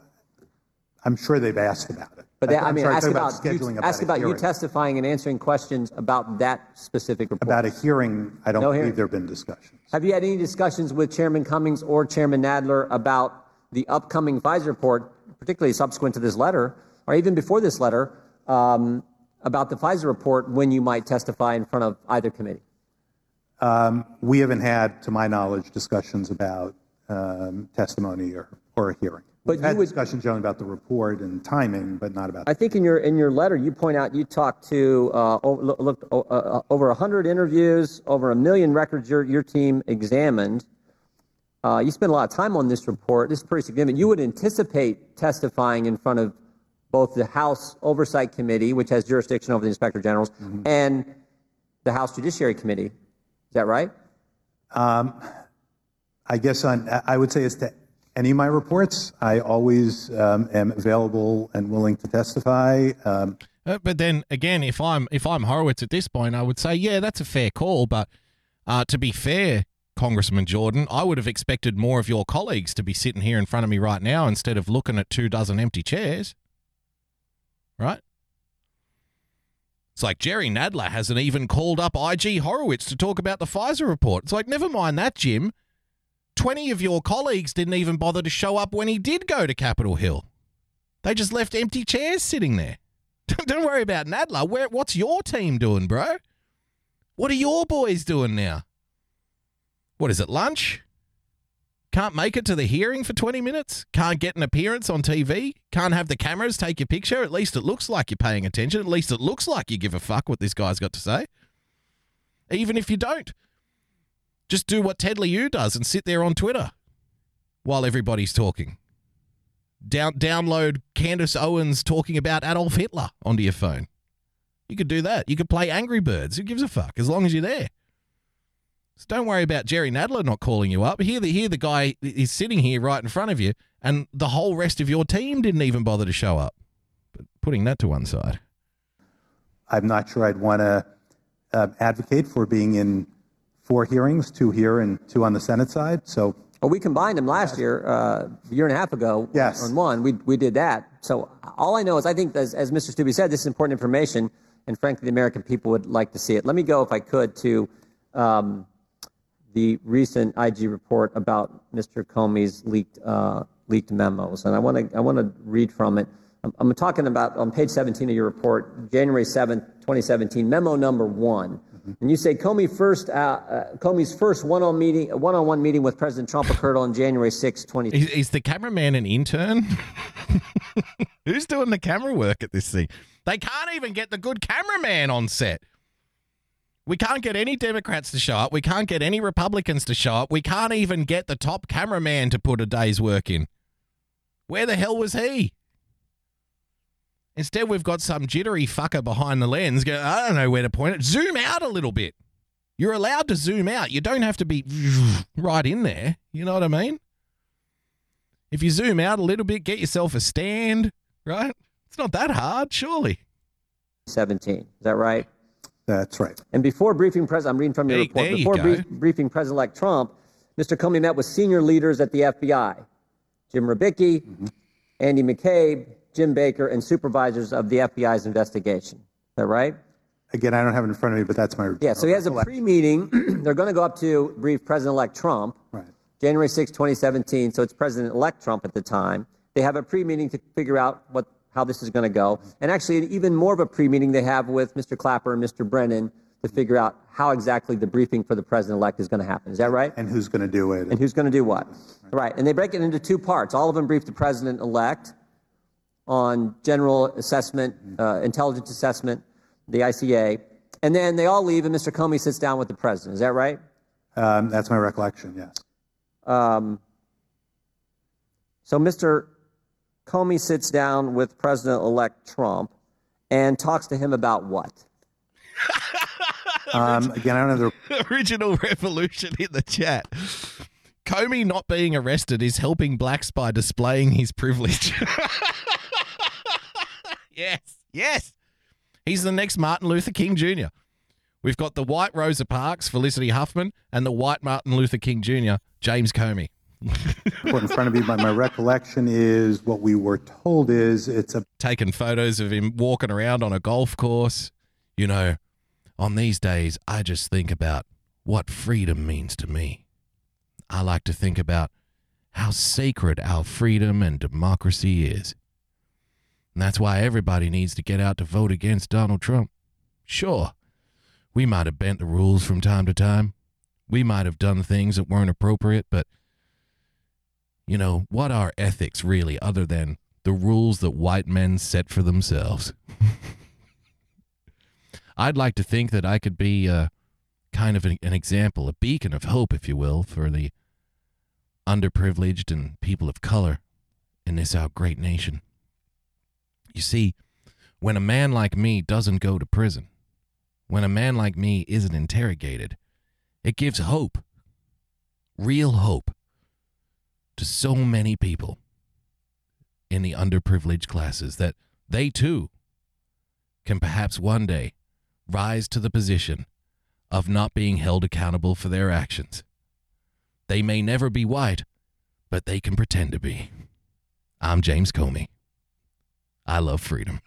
I'm sure they've asked about it. But they, I I'm mean, sorry, ask talking about, scheduling you, about ask a about you hearing. testifying and answering questions about that specific report. About a hearing, I don't No believe there have been discussions. Have you had any discussions with Chairman Cummings or Chairman Nadler about the upcoming FISA report, particularly subsequent to this letter, or even before this letter, um, about the FISA report when you might testify in front of either committee? We haven't had, to my knowledge, discussions about um, testimony or, or a hearing. But We've you had would- discussions, John, about the report and timing, but not about. I think in your in your letter you point out you talked to uh, o- loo- looked uh, uh, over hundred interviews, over a million records your your team examined. Uh, you spent a lot of time on this report. This is pretty significant. You would anticipate testifying in front of both the House Oversight Committee, which has jurisdiction over the Inspector Generals, and the House Judiciary Committee. Is that right? I guess on, I would say as to any of my reports, I always um, am available and willing to testify. Um, Uh, but then again, if I'm if I'm Horowitz at this point, I would say, yeah, that's a fair call. But uh, to be fair, Congressman Jordan, I would have expected more of your colleagues to be sitting here in front of me right now instead of looking at two dozen empty chairs. Right? It's like Jerry Nadler hasn't even called up IG Horowitz to talk about the FISA report. It's like, never mind that, Jim. 20 of your colleagues didn't even bother to show up when he did go to Capitol Hill. They just left empty chairs sitting there. Don't worry about Nadler. Where, what's your team doing, bro? What are your boys doing now? What is it, lunch? Can't make it to the hearing for 20 minutes? Can't get an appearance on TV? Can't have the cameras take your picture? At least it looks like you're paying attention. At least it looks like you give a fuck what this guy's got to say. Even if you don't. Just do what Ted Lieu does and sit there on Twitter while everybody's talking. Down, download Candace Owens talking about Adolf Hitler onto your phone. You could do that. You could play Angry Birds. Who gives a fuck? As long as you're there. So don't worry about Jerry Nadler not calling you up. Here, the here the guy is sitting here right in front of you, and the whole rest of your team didn't even bother to show up. But putting that to one side. I'm not sure I'd want to uh, advocate for being in four hearings, two here and two on the Senate side. So Well, we combined them last year, uh, a year and a half ago. Yes. On one, we, we did that. So all I know is I think, as, as Mr. Steube said, this is important information, and frankly, the American people would like to see it. Let me go, if I could, to um, the recent IG report about Mr. Comey's leaked uh, leaked memos, and I want to I want to read from it. I'm, I'm talking about on page 17 of your report, January 7th, 2017, memo number one. And you say Comey first, uh, uh, Comey's first one-on meeting, one-on-one meeting with President Trump occurred on January 6, 20. Is, is the cameraman an intern? Who's doing the camera work at this thing? They can't even get the good cameraman on set. We can't get any Democrats to show up. We can't get any Republicans to show up. We can't even get the top cameraman to put a day's work in. Where the hell was he? Instead, we've got some jittery fucker behind the lens going, I don't know where to point it. Zoom out a little bit. You're allowed to zoom out. You don't have to be right in there. You know what I mean? If you zoom out a little bit, get yourself a stand, right? It's not that hard, surely. 17. Is that right? that's right. And before briefing President, I'm reading from your Hey, report. there you Before go. brief, briefing President-elect Trump, Mr. Comey met with senior leaders at the FBI, Jim Rybicki, Mm-hmm. Andy McCabe, Jim Baker, and supervisors of the FBI's investigation. Is that right? Again, I don't have it in front of me, but that's my Yeah. So he has a pre-meeting. They're going to go up to brief President-elect Trump. Right. January 6, 2017. So it's President-elect Trump at the time. They have a pre-meeting to figure out what how this is going to go, mm-hmm. and actually even more of a pre-meeting they have with Mr. Clapper and Mr. Brennan to mm-hmm. figure out how exactly the briefing for the President-elect is going to happen. Is that right? And who's going to do it? And who's going to do what? Right. And they break it into two parts. All of them brief the President-elect on general assessment, uh, intelligence assessment, the ICA, and then they all leave, and Mr. Comey sits down with the President. Is that right? Um, that's my recollection, yes. Um, so Mr. Comey sits down with President-elect Trump and talks to him about what? Um, again, I don't know the Original revolution in the chat. Comey not being arrested is helping blacks by displaying his privilege. yes, yes. He's the next Martin Luther King Jr. We've got the white Rosa Parks, Felicity Huffman, and the white Martin Luther King Jr., James Comey. report in front of me, but my recollection is what we were told is it's a taking photos of him walking around on a golf course. You know, on these days, I just think about what freedom means to me. I like to think about how sacred our freedom and democracy is. And that's why everybody needs to get out to vote against Donald Trump. Sure, we might have bent the rules from time to time. We might have done things that weren't appropriate, but you know, what are ethics really other than the rules that white men set for themselves? I'd like to think that I could be uh, kind of an, an example, a beacon of hope, if you will, for the underprivileged and people of color in this our great nation. You see, when a man like me doesn't go to prison, when a man like me isn't interrogated, it gives hope, real hope, to so many people in the underprivileged classes that they too can perhaps one day rise to the position of not being held accountable for their actions. They may never be white, but they can pretend to be. I'm James Comey. I love freedom.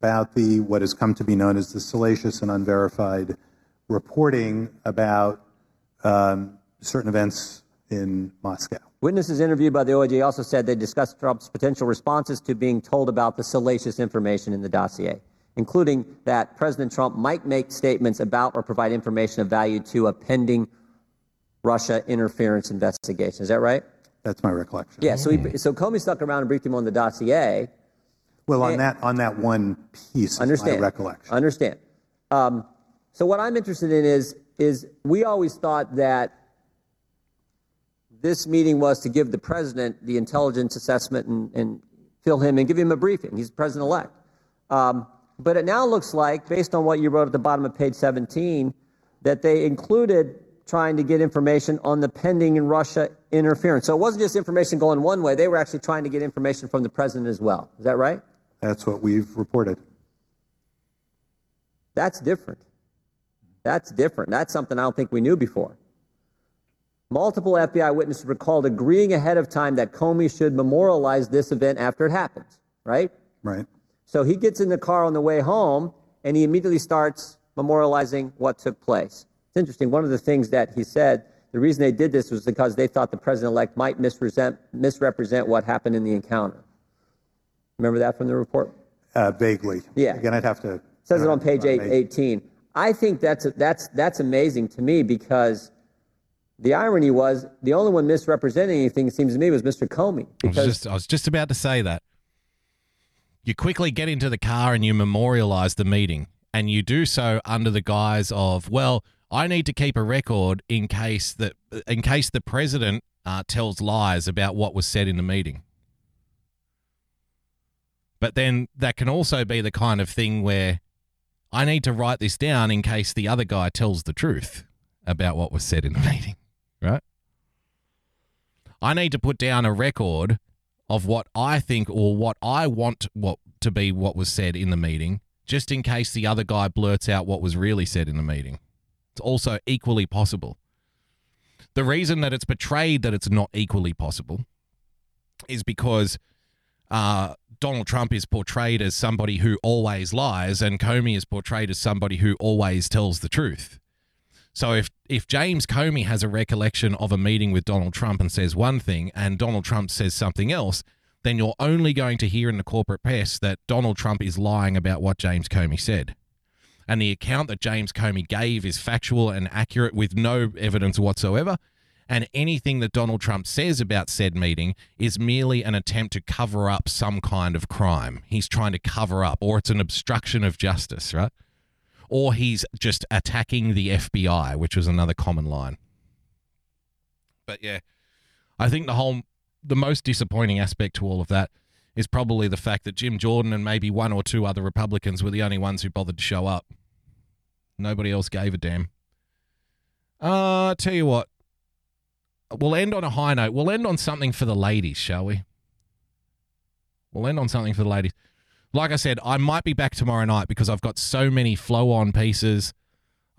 about the what has come to be known as the salacious and unverified reporting about um, certain events in Moscow. Witnesses interviewed by the OIG also said they discussed Trump's potential responses to being told about the salacious information in the dossier, including that President Trump might make statements about or provide information of value to a pending Russia interference investigation. Is that right? That's my recollection. Yeah. So, he, so Comey stuck around and briefed him on the dossier. Well, on And- that on that one piece, is Understand? my recollection. Understand. Um, so what I'm interested in is is we always thought that this meeting was to give the president the intelligence assessment and, and fill him and give him a briefing. He's president elect. Um, but it now looks like, based on what you wrote at the bottom of page 17, that they included trying to get information on the pending in Russia interference. So it wasn't just information going one way; they were actually trying to get information from the president as well. Is that right? That's what we've reported. That's different. That's different. That's something I don't think we knew before. Multiple FBI witnesses recalled agreeing ahead of time that Comey should memorialize this event after it happens, right? Right. So he gets in the car on the way home and he immediately starts memorializing what took place. It's interesting. One of the things that he said, the reason they did this was because they thought the president elect might misrepresent, misrepresent what happened in the encounter. Remember that from the report? Uh, vaguely. Yeah. Again, I'd have to. says it on page uh, eight, 18. I think that's that's that's amazing to me because the irony was the only one misrepresenting anything it seems to me was Mr. Comey I was because just I was just about to say that. You quickly get into the car and you memorialize the meeting, and you do so under the guise of, well, I need to keep a record in case that in case the president uh, tells lies about what was said in the meeting. But then that can also be the kind of thing where I need to write this down in case the other guy tells the truth about what was said in the meeting, right? I need to put down a record of what I think or what I want what to be what was said in the meeting, just in case the other guy blurts out what was really said in the meeting. It's also equally possible. The reason that it's portrayed that it's not equally possible is because uh, Donald Trump is portrayed as somebody who always lies, and Comey is portrayed as somebody who always tells the truth. So if if James Comey has a recollection of a meeting with Donald Trump and says one thing, and Donald Trump says something else, then you're only going to hear in the corporate press that Donald Trump is lying about what James Comey said. And the account that James Comey gave is factual and accurate with no evidence whatsoever. And anything that Donald Trump says about said meeting is merely an attempt to cover up some kind of crime. He's trying to cover up, or it's an obstruction of justice, right? Or he's just attacking the FBI, which was another common line. But yeah, I think the whole, the most disappointing aspect to all of that is probably the fact that Jim Jordan and maybe one or two other Republicans were the only ones who bothered to show up. Nobody else gave a damn. Uh, tell you what, we'll end on a high note. We'll end on something for the ladies, shall we? We'll end on something for the ladies. Like I said, I might be back tomorrow night because I've got so many flow on pieces.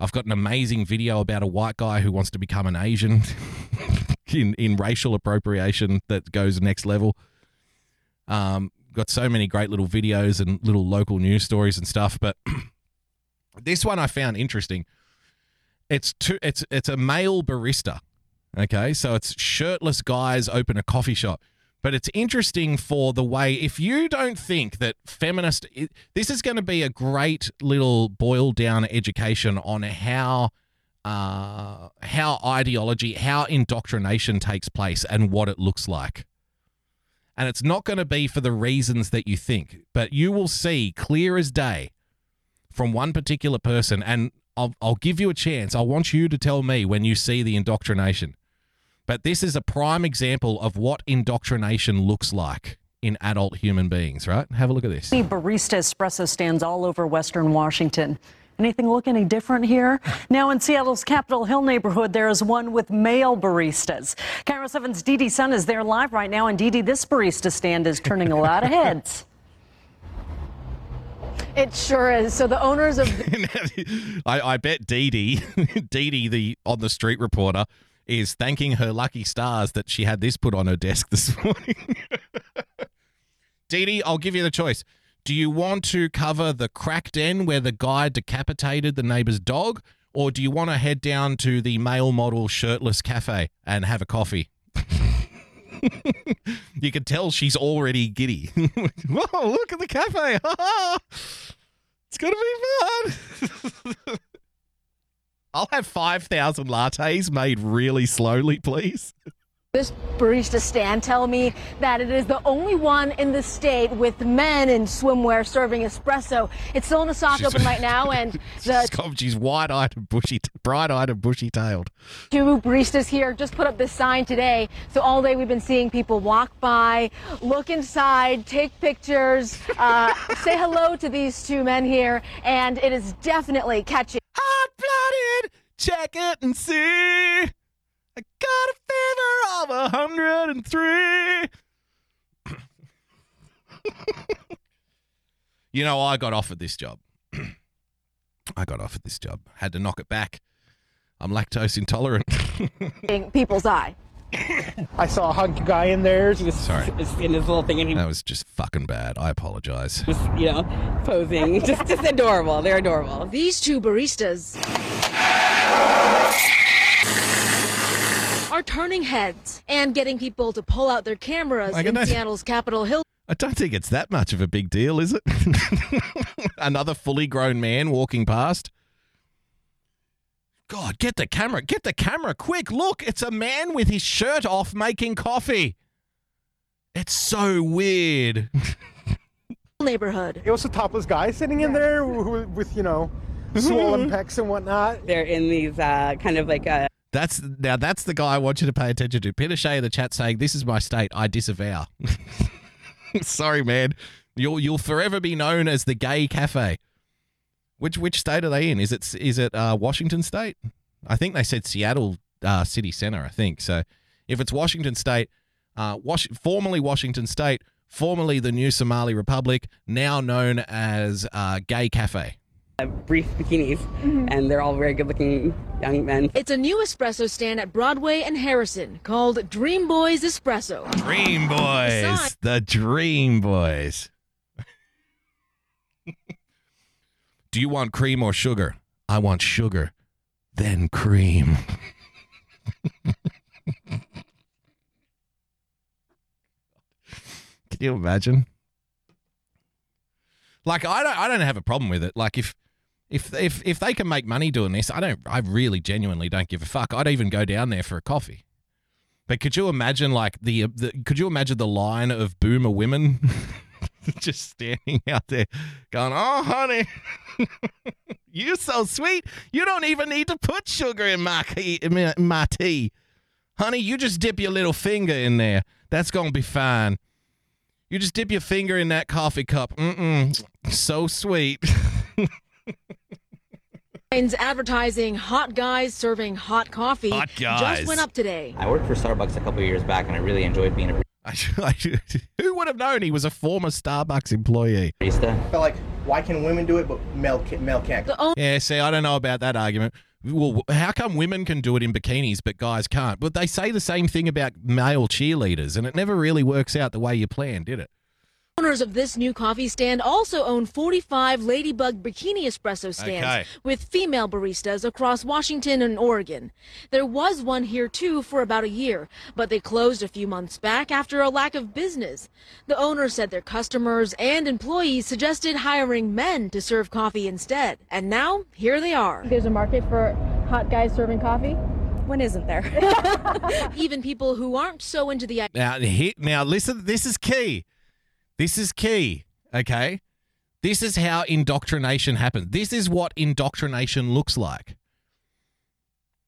I've got an amazing video about a white guy who wants to become an Asian. in in racial appropriation that goes next level. Um, got so many great little videos and little local news stories and stuff, but this one I found interesting. It's two, it's it's a male barista. Okay, so it's shirtless guys open a coffee shop. But it's interesting for the way if you don't think that feminist it, this is going to be a great little boil down education on how uh, how ideology, how indoctrination takes place and what it looks like. And it's not going to be for the reasons that you think, but you will see clear as day from one particular person. And I'll, I'll give you a chance. I want you to tell me when you see the indoctrination. But this is a prime example of what indoctrination looks like in adult human beings, right? Have a look at this. Barista espresso stands all over Western Washington. Anything look any different here? Now in Seattle's Capitol Hill neighborhood, there is one with male baristas. KIRO 7's Dee Dee Sun is there live right now. And Dee Dee, this barista stand is turning a lot of heads. It sure is. So the owners of I, I bet Dee Dee, Dee Dee, the on the street reporter, is thanking her lucky stars that she had this put on her desk this morning. Dee Dee, I'll give you the choice. Do you want to cover the crack den where the guy decapitated the neighbor's dog, or do you want to head down to the male model shirtless cafe and have a coffee? you can tell she's already giddy. Whoa, look at the cafe. it's going to be fun. I'll have 5,000 lattes made really slowly, please. This barista stand tell me that it is the only one in the state with men in swimwear serving espresso. It's still in the sock She's- open right now, and She's, the got- she's wide-eyed and bushy, bright-eyed and bushy-tailed. two baristas here just put up this sign today. So all day we've been seeing people walk by, look inside, take pictures, uh, say hello to these two men here, and it is definitely catching. Hot-blooded, check it and see. I got a fever of a hundred and three. you know, I got offered this job. I got offered this job. Had to knock it back. I'm lactose intolerant. in people's eye. I saw a hunk guy in there. Just Sorry. in his little thing, and he that was just fucking bad. I apologize. was, you know, posing. just, just adorable. They're adorable. These two baristas are turning heads and getting people to pull out their cameras Like, in don't- Seattle's Capitol Hill I don't think it's that much of a big deal, is it? Another fully grown man walking past. God, get the camera. Get the camera quick. Look, it's a man with his shirt off making coffee. It's so weird. neighborhood. It was a topless guy sitting in there with, with you know, swollen pecs and whatnot. They're in these uh, kind of like uh, That's now that's the guy I want you to pay attention to. Shea in the chat saying, This is my state. I disavow. Sorry, man. You'll you'll forever be known as the gay cafe. Which which state are they in? Is it is it uh, Washington State? I think they said Seattle uh, City Center. I think so. If it's Washington State, uh, Wash- formerly Washington State, formerly the new Somali Republic, now known as uh, Gay Cafe. Brief bikinis, mm-hmm. and they're all very good-looking young men. It's a new espresso stand at Broadway and Harrison called Dreamboyz Espresso. Dreamboyz, Besides- the Dreamboyz. Do you want cream or sugar? I want sugar, then cream. Can you imagine? Like I don't I don't have a problem with it. Like if if if if they can make money doing this, I don't I really genuinely don't give a fuck. I'd even go down there for a coffee. But could you imagine like the, the could you imagine the line of boomer women just standing out there going, "Oh, honey, you're so sweet. You don't even need to put sugar in my in my tea. Honey, you just dip your little finger in there. That's going to be fine. You just dip your finger in that coffee cup. Mm-mm. So sweet." Signs advertising hot guys serving hot coffee Hot guys. just went up today. I worked for Starbucks a couple of years back, and I really enjoyed being a I, I, who would have known he was a former Starbucks employee? barista. But like, why can women do it but male male can't? The Yeah, see, I don't know about that argument. well, how come women can do it in bikinis but guys can't? But they say the same thing about male cheerleaders, and it never really works out the way you planned, did it? Owners of this new coffee stand also own 45 Ladybug Bikini Espresso stands Okay. with female baristas across Washington and Oregon. There was one here too for about a year, but they closed a few months back after a lack of business. The owner said their customers and employees suggested hiring men to serve coffee instead. And now, here they are. There's a market for hot guys serving coffee. When isn't there? Even people who aren't so into the Now, he, now listen. This is key. This is key. Okay, this is how indoctrination happens. This is what indoctrination looks like.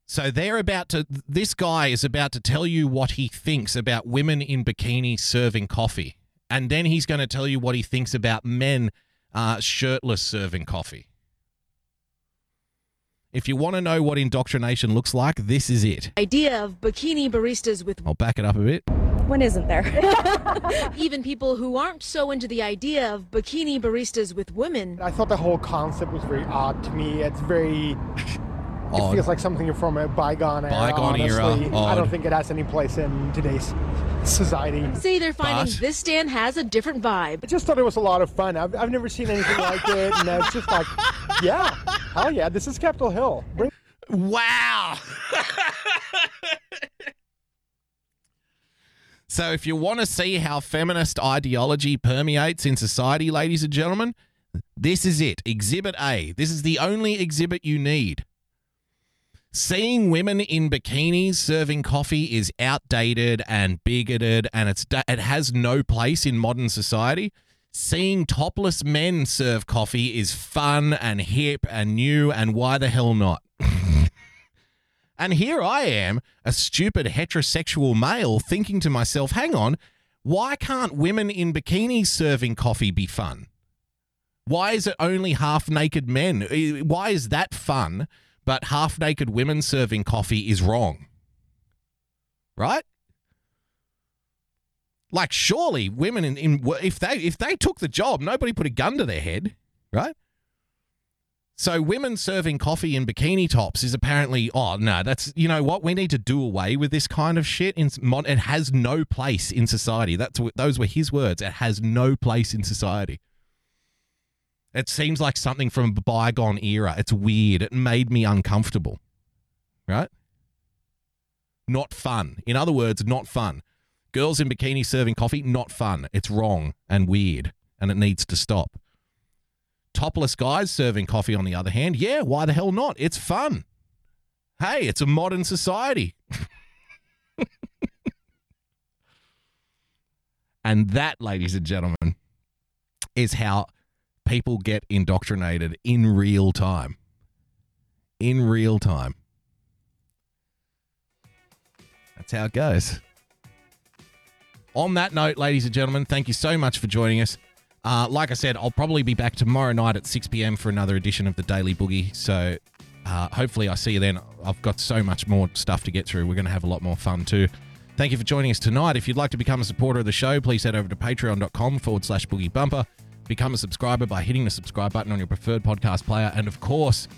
So they're about to. This guy is about to tell you what he thinks about women in bikinis serving coffee, and then he's going to tell you what he thinks about men uh, shirtless serving coffee. If you want to know what indoctrination looks like, this is it. idea of bikini baristas with I'll back it up a bit. When isn't there? Even people who aren't so into the idea of bikini baristas with women. I thought the whole concept was very odd to me. It's very. It Odd. feels like something from a bygone era. Bygone era, honestly. I don't think it has any place in today's society. See, they're finding But- this stand has a different vibe. I just thought it was a lot of fun. I've, I've never seen anything like it, and it's just like, yeah, hell yeah, this is Capitol Hill. Bring- Wow. So, if you want to see how feminist ideology permeates in society, ladies and gentlemen, this is it. Exhibit A. This is the only exhibit you need. Seeing women in bikinis serving coffee is outdated and bigoted, and it's it has no place in modern society. Seeing topless men serve coffee is fun and hip and new, and why the hell not? And here I am, a stupid heterosexual male, thinking to myself, hang on, why can't women in bikinis serving coffee be fun? Why is it only half naked men? Why is that fun, but half naked women serving coffee is wrong? Right? Like, surely women in, in if they if they took the job, nobody put a gun to their head, right? So women serving coffee in bikini tops is apparently oh no that's you know what? We need to do away with this kind of shit in it has no place in society. That's those were his words. It has no place in society. It seems like something from a bygone era. It's weird. It made me uncomfortable. Right? Not fun. In other words not fun. Girls in bikini serving coffee not fun. It's wrong and weird and it needs to stop Topless guys serving coffee, on the other hand, yeah, why the hell not? It's fun. Hey, it's a modern society. and that, ladies and gentlemen, is how people get indoctrinated in real time. In real time. That's how it goes. On that note, ladies and gentlemen, thank you so much for joining us. Uh, like I said, I'll probably be back tomorrow night at 6 p.m. for another edition of the Daily Boogie. So uh, hopefully I see you then. I've got so much more stuff to get through. We're going to have a lot more fun too. Thank you for joining us tonight. If you'd like to become a supporter of the show, please head over to patreon.com forward slash boogie bumper. Become a subscriber by hitting the subscribe button on your preferred podcast player. And of course,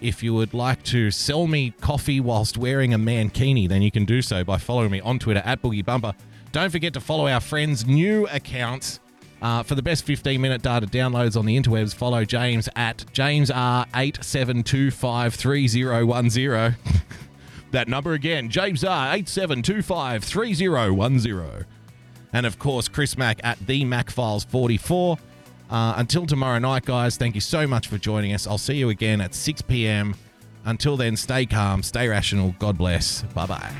if you would like to sell me coffee whilst wearing a mankini, then you can do so by following me on Twitter at Boogie Bumper. Don't forget to follow our friends' new accounts. Uh, for the best 15 minute data downloads on the interwebs, follow James at JamesR87253010. that number again, James R87253010. And of course, Chris Mack at the MacFiles44. Uh, until tomorrow night, guys, thank you so much for joining us. I'll see you again at 6 p.m. Until then, stay calm, stay rational. God bless. Bye bye.